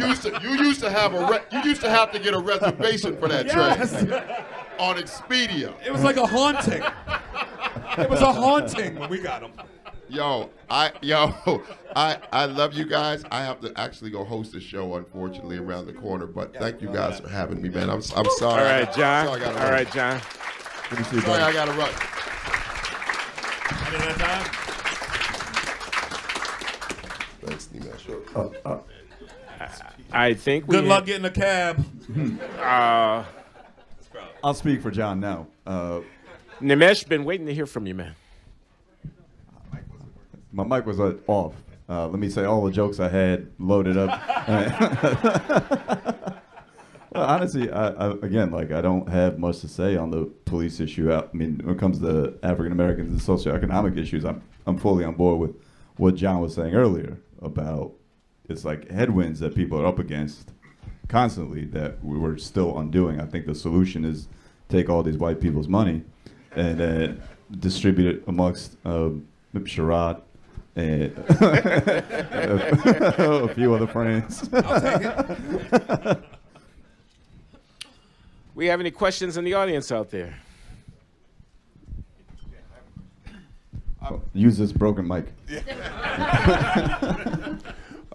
C: you used to you used to have a re- you used to have to get a reservation for that
D: Yes.
C: train on Expedia.
D: It was like a haunting. It was a haunting when we got them.
C: Yo, I yo, I I love you guys. I have to actually go host a show, unfortunately, around the corner. But thank you guys for having me, man. I'm I'm sorry.
B: All right, John.
C: Sorry, I gotta
B: All
C: run.
B: right, John.
E: Good to see you,
C: Sorry, I
E: buddy.
C: gotta run.
D: Any of that time?
C: Thanks, Nimesh.
B: I think we
D: Good luck getting a cab.
B: Uh,
E: I'll speak for John now. Uh,
B: Nimesh, been waiting to hear from you, man.
E: my mic was uh, off. Uh, let me say all the jokes I had loaded up. honestly, I, I, again, like I don't have much to say on the police issue. I mean, when it comes to African Americans and socioeconomic issues, I'm I'm fully on board with what John was saying earlier about it's like headwinds that people are up against constantly that we we're still undoing. I think the solution is take all these white people's money and uh, distribute it amongst uh, Sherrod and a few other friends.
B: We have any questions in the audience out there?
E: Use this broken mic.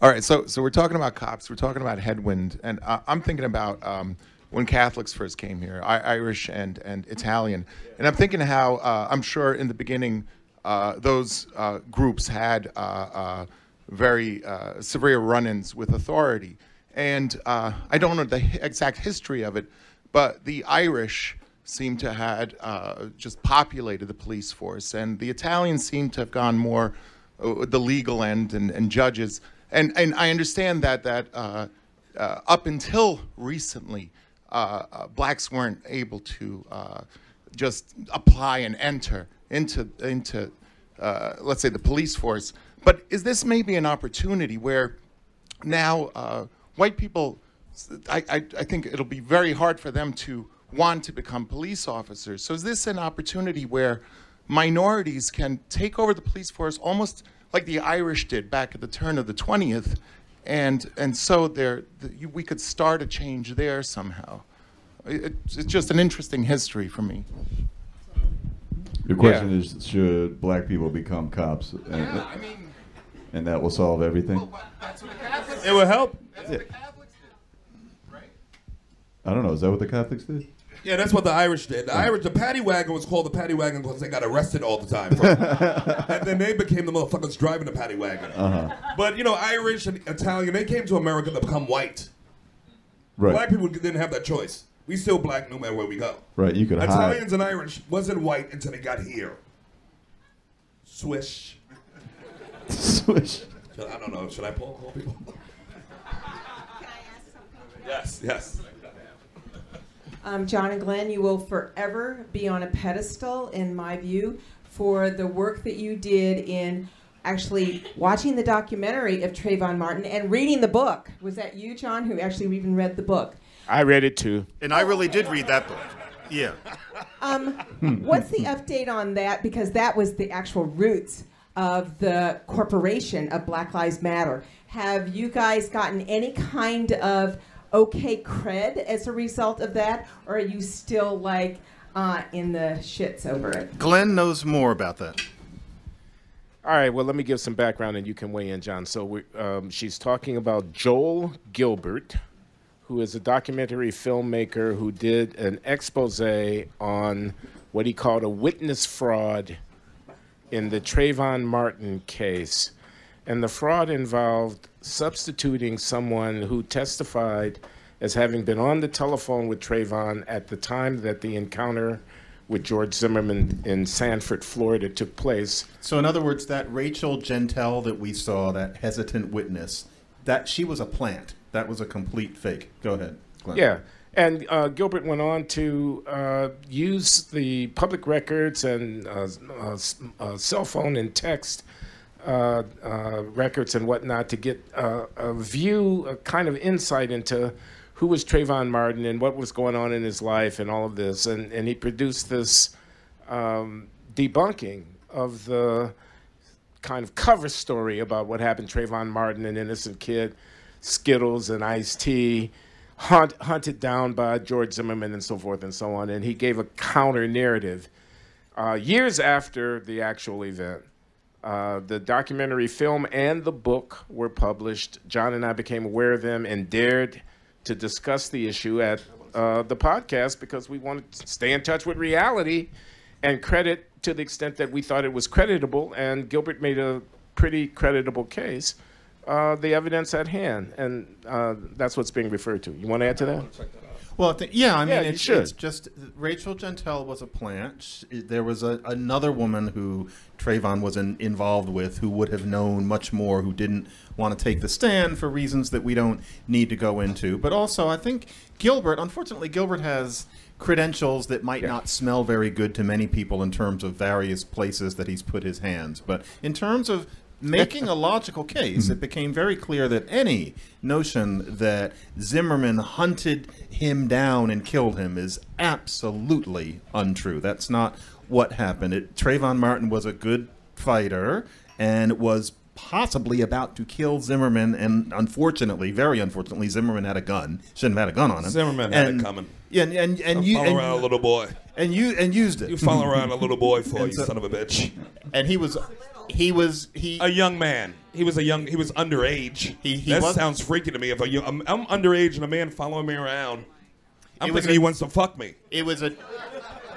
H: All right, so so we're talking about cops, we're talking about headwind, and uh, I'm thinking about um, when Catholics first came here, I- Irish and and Italian, and I'm thinking how uh, I'm sure in the beginning uh, those uh, groups had uh, uh, very uh, severe run-ins with authority, and uh, I don't know the hi- exact history of it, but the Irish seem to had uh, just populated the police force, and the Italians seem to have gone more uh, the legal end and, and judges. And and I understand that that uh, uh, up until recently, uh, uh, blacks weren't able to just apply and enter into into let's say the police force. But is this maybe an opportunity where now white people, I, I, I think it'll be very hard for them to want to become police officers. So is this an opportunity where minorities can take over the police force almost like the Irish did back at the turn of the 20th? And, and so there, the, you, we could start a change there somehow. It, it's just an interesting history for me.
E: Your question is, should black people become cops? And, and that will solve everything?
D: It will help.
E: I don't know. Is that what the Catholics did?
D: Yeah, that's what the Irish did. The Irish, the paddy wagon was called the paddy wagon because they got arrested all the time. and then they became the motherfuckers driving the paddy wagon.
E: Uh-huh.
D: But you know, Irish and Italian, they came to America to become white.
E: Right.
D: Black people didn't have that choice. We still black no matter where we go.
E: Right. You could hide.
D: Italians and Irish wasn't white until they got here. Swish.
E: Swish.
D: I don't know. Should I pull, call people? Yes, yes.
I: Um, John and Glenn, you will forever be on a pedestal, in my view, for the work that you did in actually watching the documentary of Trayvon Martin and reading the book. Was that you, John, who actually even read the book?
B: I read it too.
A: And I really did read that book. Yeah.
I: Um, what's the update on that? Because that was the actual roots of the corporation of Black Lives Matter. Have you guys gotten any kind of okay cred as a result of that, or are you still like uh, in the shits over it?
A: Glenn knows more about that.
B: All right, well, let me give some background and you can weigh in, John. So we, um, she's talking about Joel Gilbert, who is a documentary filmmaker who did an expose on what he called a witness fraud in the Trayvon Martin case. And the fraud involved substituting someone who testified as having been on the telephone with Trayvon at the time that the encounter with George Zimmerman in Sanford, Florida took place.
A: So, in other words, that Rachel Jeantel that we saw, that hesitant witness, that she was a plant. That was a complete fake. Go ahead, Glenn.
B: Yeah. And uh, Gilbert went on to uh, use the public records and uh, uh, uh, cell phone and text uh, uh, records and whatnot to get uh, a view, a kind of insight into who was Trayvon Martin and what was going on in his life and all of this. And, and he produced this um, debunking of the kind of cover story about what happened Trayvon Martin, an innocent kid, Skittles and Ice Tea. hunt, hunted down by George Zimmerman and so forth and so on. And he gave a counter narrative. Uh, years after the actual event, uh, the documentary film and the book were published. John and I became aware of them and dared to discuss the issue at uh, the podcast because we wanted to stay in touch with reality and credit to the extent that we thought it was creditable. And Gilbert made a pretty creditable case. Uh, the evidence at hand, and uh, that's what's being referred to. You want to add to that?
A: Well, I think, yeah, I mean,
B: Yeah,
A: it's,
B: should.
A: it's just Rachel Jeantel was a plant. There was a, another woman who Trayvon was in, involved with who would have known much more, who didn't want to take the stand for reasons that we don't need to go into. But also, I think Gilbert, unfortunately, Gilbert has credentials that might not smell very good to many people in terms of various places that he's put his hands. But in terms of making a logical case, it became very clear that any notion that Zimmerman hunted him down and killed him is absolutely untrue. That's not what happened. It, Trayvon Martin was a good fighter and was possibly about to kill Zimmerman, and unfortunately, very unfortunately, Zimmerman had a gun. Shouldn't have had a gun on him.
D: Zimmerman had it coming.
A: Yeah, and and, and you
D: follow
A: and,
D: around a little boy.
A: and you and used it.
D: You follow around a little boy for you,
A: so-
D: son of a bitch.
A: and he was he was he
D: A young man. He was a young. He was underage.
A: He- he
D: that
A: was-
D: sounds freaky to me. If a, young- I'm, I'm underage and a man following me around, I'm
A: was
D: thinking
A: a-
D: he wants to fuck me.
A: it was a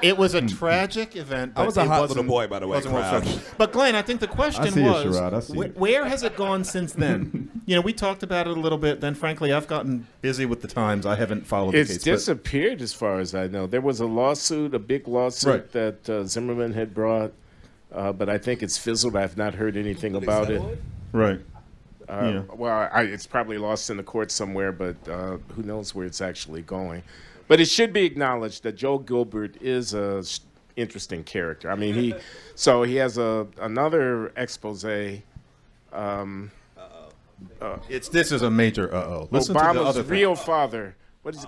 A: it was a tragic event.
D: I was a hot little boy, by the way, crowd.
A: But Glenn, I think the question
E: I see
A: was,
E: Sherrod, I see
A: wh- where has it gone since then? you know, we talked about it a little bit. Then, frankly, I've gotten busy with the times. I haven't followed
B: It's
A: the case. but-
B: disappeared as far as I know. There was a lawsuit, a big lawsuit
A: Right.
B: that uh, Zimmerman had brought, uh, but I think it's fizzled. I've not heard anything about it.
A: right.
B: Uh,
A: Yeah.
B: Well, I, it's probably lost in the courts somewhere, but uh, who knows where it's actually going. But it should be acknowledged that Joe Gilbert is a s- interesting character. I mean, he so he has a another expose um,
A: It's this is a major uh oh. Listen to the
B: Obama's
A: other thing.
B: real father. What is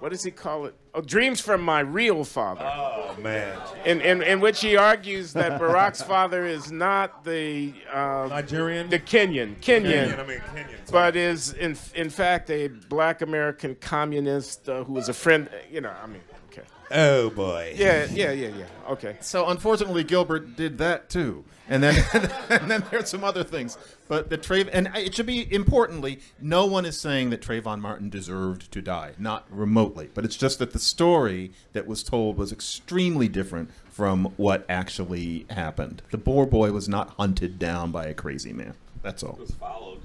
B: what does he call it? Oh, dreams from my real father.
D: Oh man.
B: in, in, in which he argues that Barack's father is not the uh,
D: Nigerian.
B: the Kenyan, Kenyan,
D: Kenyan, I mean Kenyan.
B: but is in in fact a black American communist uh, who was a friend. You know, I mean, okay,
D: Oh boy.
B: yeah, yeah, yeah, yeah, okay.
A: So unfortunately, Gilbert did that too, and then and then there's some other things. But the Trav and it should be importantly, no one is saying that Trayvon Martin deserved to die, not remotely. But it's just that the story that was told was extremely different from what actually happened. The Boer boy was not hunted down by a crazy man. That's all.
D: Followed.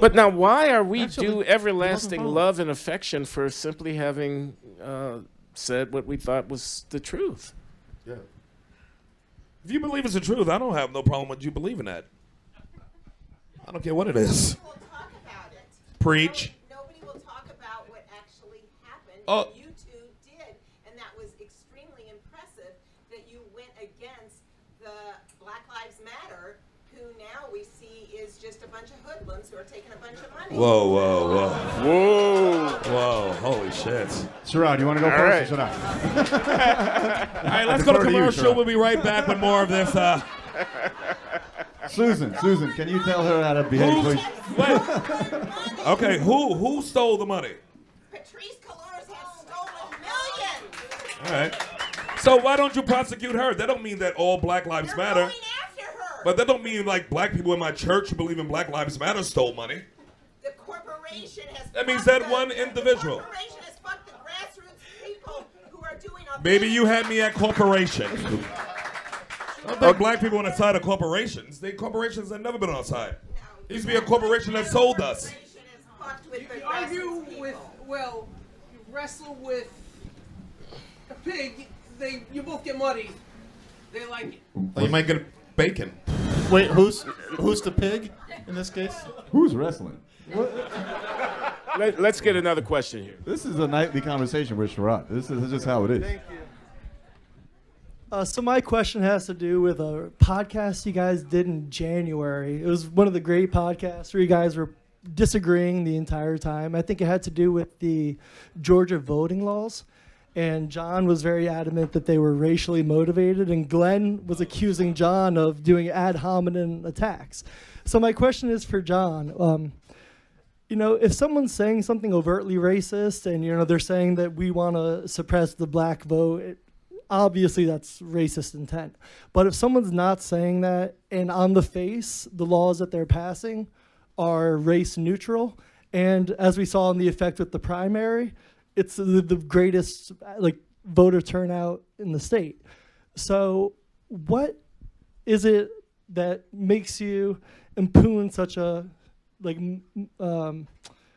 B: But now, why are we
A: Actually,
B: due everlasting love and affection for simply having uh, said what we thought was the truth?
D: Yeah. If you believe it's the truth, I don't have no problem with you believing that. I don't care what it is.
I: We'll talk about it.
D: Preach.
I: Nobody will talk about what actually happened.
D: Oh.
I: You two did, and that was extremely impressive that you went against the Black Lives Matter, who now we see is just a bunch of hoodlums who are taking a bunch of money.
D: Whoa, whoa, whoa,
B: Whoa!
D: whoa! Holy shit!
E: Sherrod, you want to go
B: All
E: first
B: right.
E: or should I?
D: All right, let's go to
E: defer to you,
D: commercial. We'll be right back with more of this. Uh,
E: Susan, Susan, can you tell her how to behave,
D: who's,
E: please?
D: wait. Okay, who who stole the money?
I: Patrisse Cullors has stolen millions.
D: All right. So why don't you prosecute her? That don't mean that all Black Lives
I: You're
D: Matter.
I: going after her.
D: But that don't mean like black people in my church who believe in Black Lives Matter stole money.
I: the corporation has.
D: That means
I: fucked
D: that
I: the-
D: one
I: the-
D: individual.
I: The corporation has fucked the grassroots people who are doing.
D: Baby, you had me at corporation. I don't uh, black people on the side of corporations. They corporations have never been on our side. It used to be a corporation that sold us.
I: Corporation has fucked with
J: You argue with, well, you wrestle with a pig, they you both get muddy. They like it.
D: You might get bacon.
A: Wait, who's who's the pig in this case?
E: Who's wrestling?
B: Let, let's get another question here.
E: This is a nightly conversation with Sherrod. This is, this is just how it is.
K: Uh, so my question has to do with a podcast you guys did in January. It was one of the great podcasts where you guys were disagreeing the entire time. I think it had to do with the Georgia voting laws. And John was very adamant that they were racially motivated, and Glenn was accusing John of doing ad hominem attacks. So my question is for John. Um, you know, if someone's saying something overtly racist and, you know, they're saying that we want to suppress the black vote, obviously that's racist intent. But if someone's not saying that and on the face, the laws that they're passing are race neutral, and as we saw in the effect with the primary, it's the, the greatest like voter turnout in the state. So, what is it that makes you impugn such a like um,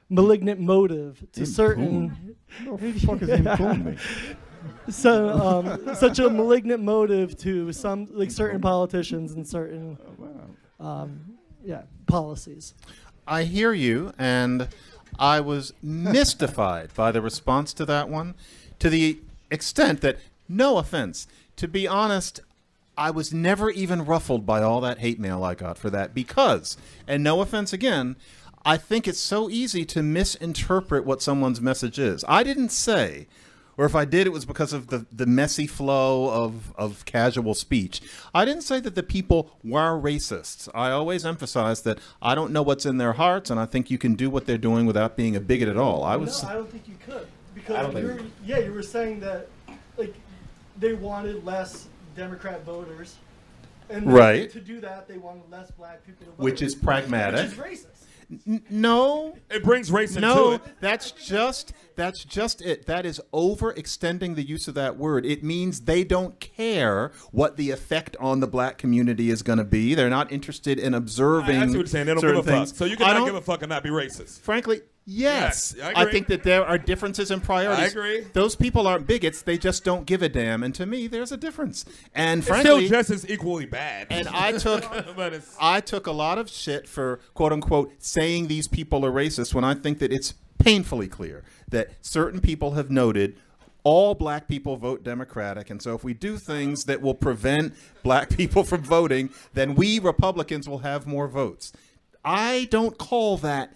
K: malignant motive to certain
E: What the fuck is impugn me?
K: so um, such a malignant motive to some like certain politicians and certain um, yeah policies.
A: I hear you, and I was mystified by the response to that one, to the extent that, no offense, to be honest, I was never even ruffled by all that hate mail I got for that because, and no offense again, I think it's so easy to misinterpret what someone's message is. I didn't say, or if I did, it was because of the, the messy flow of, of casual speech. I didn't say that the people were racists. I always emphasize that I don't know what's in their hearts, and I think you can do what they're doing without being a bigot at all. I was.
K: no, I don't think you could because you were, yeah, you were saying that like they wanted less Democrat voters, and
A: Right.
K: to do that they wanted less black people to vote,
A: Which is pragmatic.
K: which is racist.
A: N- no,
D: It brings race into
A: no,
D: it.
A: that's just that's just it. That is overextending the use of that word. It means they don't care what the effect on the black community is going to be. They're not interested in observing.
D: I see what you're saying. They don't give a fuck. So you
A: I
D: cannot give a fuck and not be racist.
A: Frankly, yes.
D: Yes, I agree.
A: think that there are differences in priorities.
D: I agree.
A: Those people aren't bigots. They just don't give a damn. And to me, there's a difference. And
D: It's
A: frankly,
D: still just as equally bad.
A: and I took I took a lot of shit for quote unquote saying these people are racist when I think that it's painfully clear that certain people have noted all black people vote Democratic. And so if we do things that will prevent black people from voting, then we Republicans will have more votes. I don't call that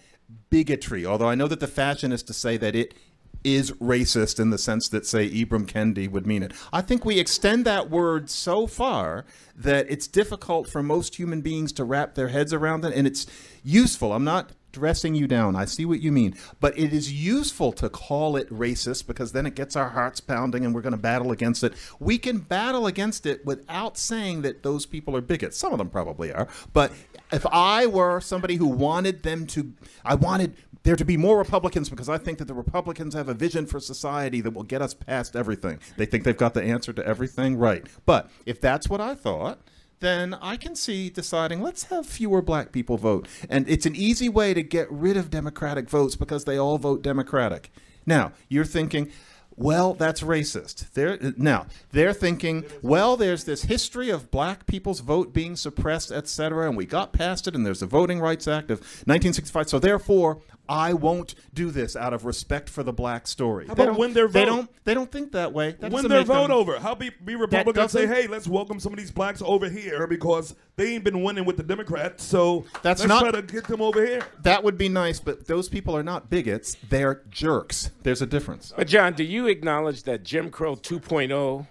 A: bigotry, although I know that the fashion is to say that it is racist in the sense that, say, Ibram Kendi would mean it. I think we extend that word so far that it's difficult for most human beings to wrap their heads around it, and it's useful. I'm not dressing you down. I see what you mean. But it is useful to call it racist because then it gets our hearts pounding and we're going to battle against it. We can battle against it without saying that those people are bigots. Some of them probably are. But if I were somebody who wanted them to, I wanted there to be more Republicans because I think that the Republicans have a vision for society that will get us past everything. They think they've got the answer to everything, right? But if that's what I thought, then I can see deciding let's have fewer black people vote. And it's an easy way to get rid of Democratic votes because they all vote Democratic. Now, you're thinking, well, that's racist. They're, now, they're thinking, well, there's this history of black people's vote being suppressed, et cetera, and we got past it, and there's the Voting Rights Act of 1965. So therefore, I won't do this out of respect for the black story.
D: How
A: They
D: about
A: don't-
D: win their
A: They don't. They don't think that way. That
D: Win
A: doesn't
D: their vote
A: them-
D: over. How be be Republicans say,
A: doesn't-
D: hey, let's welcome some of these blacks over here because they ain't been winning with the Democrats. So
A: That's
D: let's
A: not-
D: try to get them over here.
A: That would be nice, but those people are not bigots. They're jerks. There's a difference.
B: But John, do you acknowledge that Jim Crow 2.0,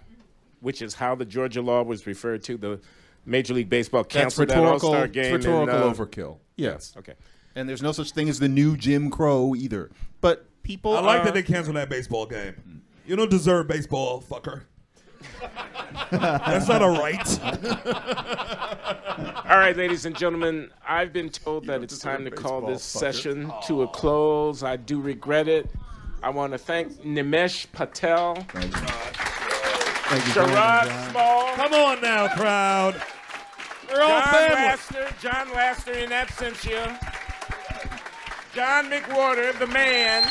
B: which is how the Georgia law was referred to, the Major League Baseball
A: That's
B: canceled that
A: rhetorical,
B: All-Star game?
A: it's rhetorical
B: in, uh,
A: overkill. Yes.
B: Okay.
A: And there's no such thing as the new Jim Crow either. But people.
D: I like
A: are-
D: that they canceled that baseball game. You don't deserve baseball, fucker. That's not a right.
B: All right, ladies and gentlemen, I've been told that it's time to call this session to a close. I do regret it. I want to thank Nimesh Patel, Sherrod Small,
D: Come on now, crowd. We're all
B: John
D: family.
B: Laster, Jon Laster in absentia, John McWhorter, the man,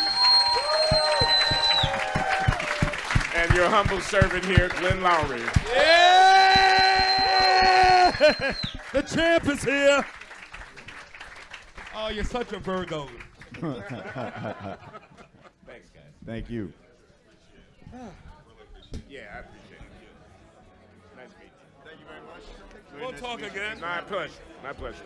B: and your humble servant here, Glenn Loury.
D: Yeah! the champ is here. Oh, you're such a Virgo.
B: Thanks, guys.
E: Thank you.
B: Yeah, I appreciate it. Nice meeting you. Thank you very much.
D: We'll talk again.
B: My pleasure. My pleasure.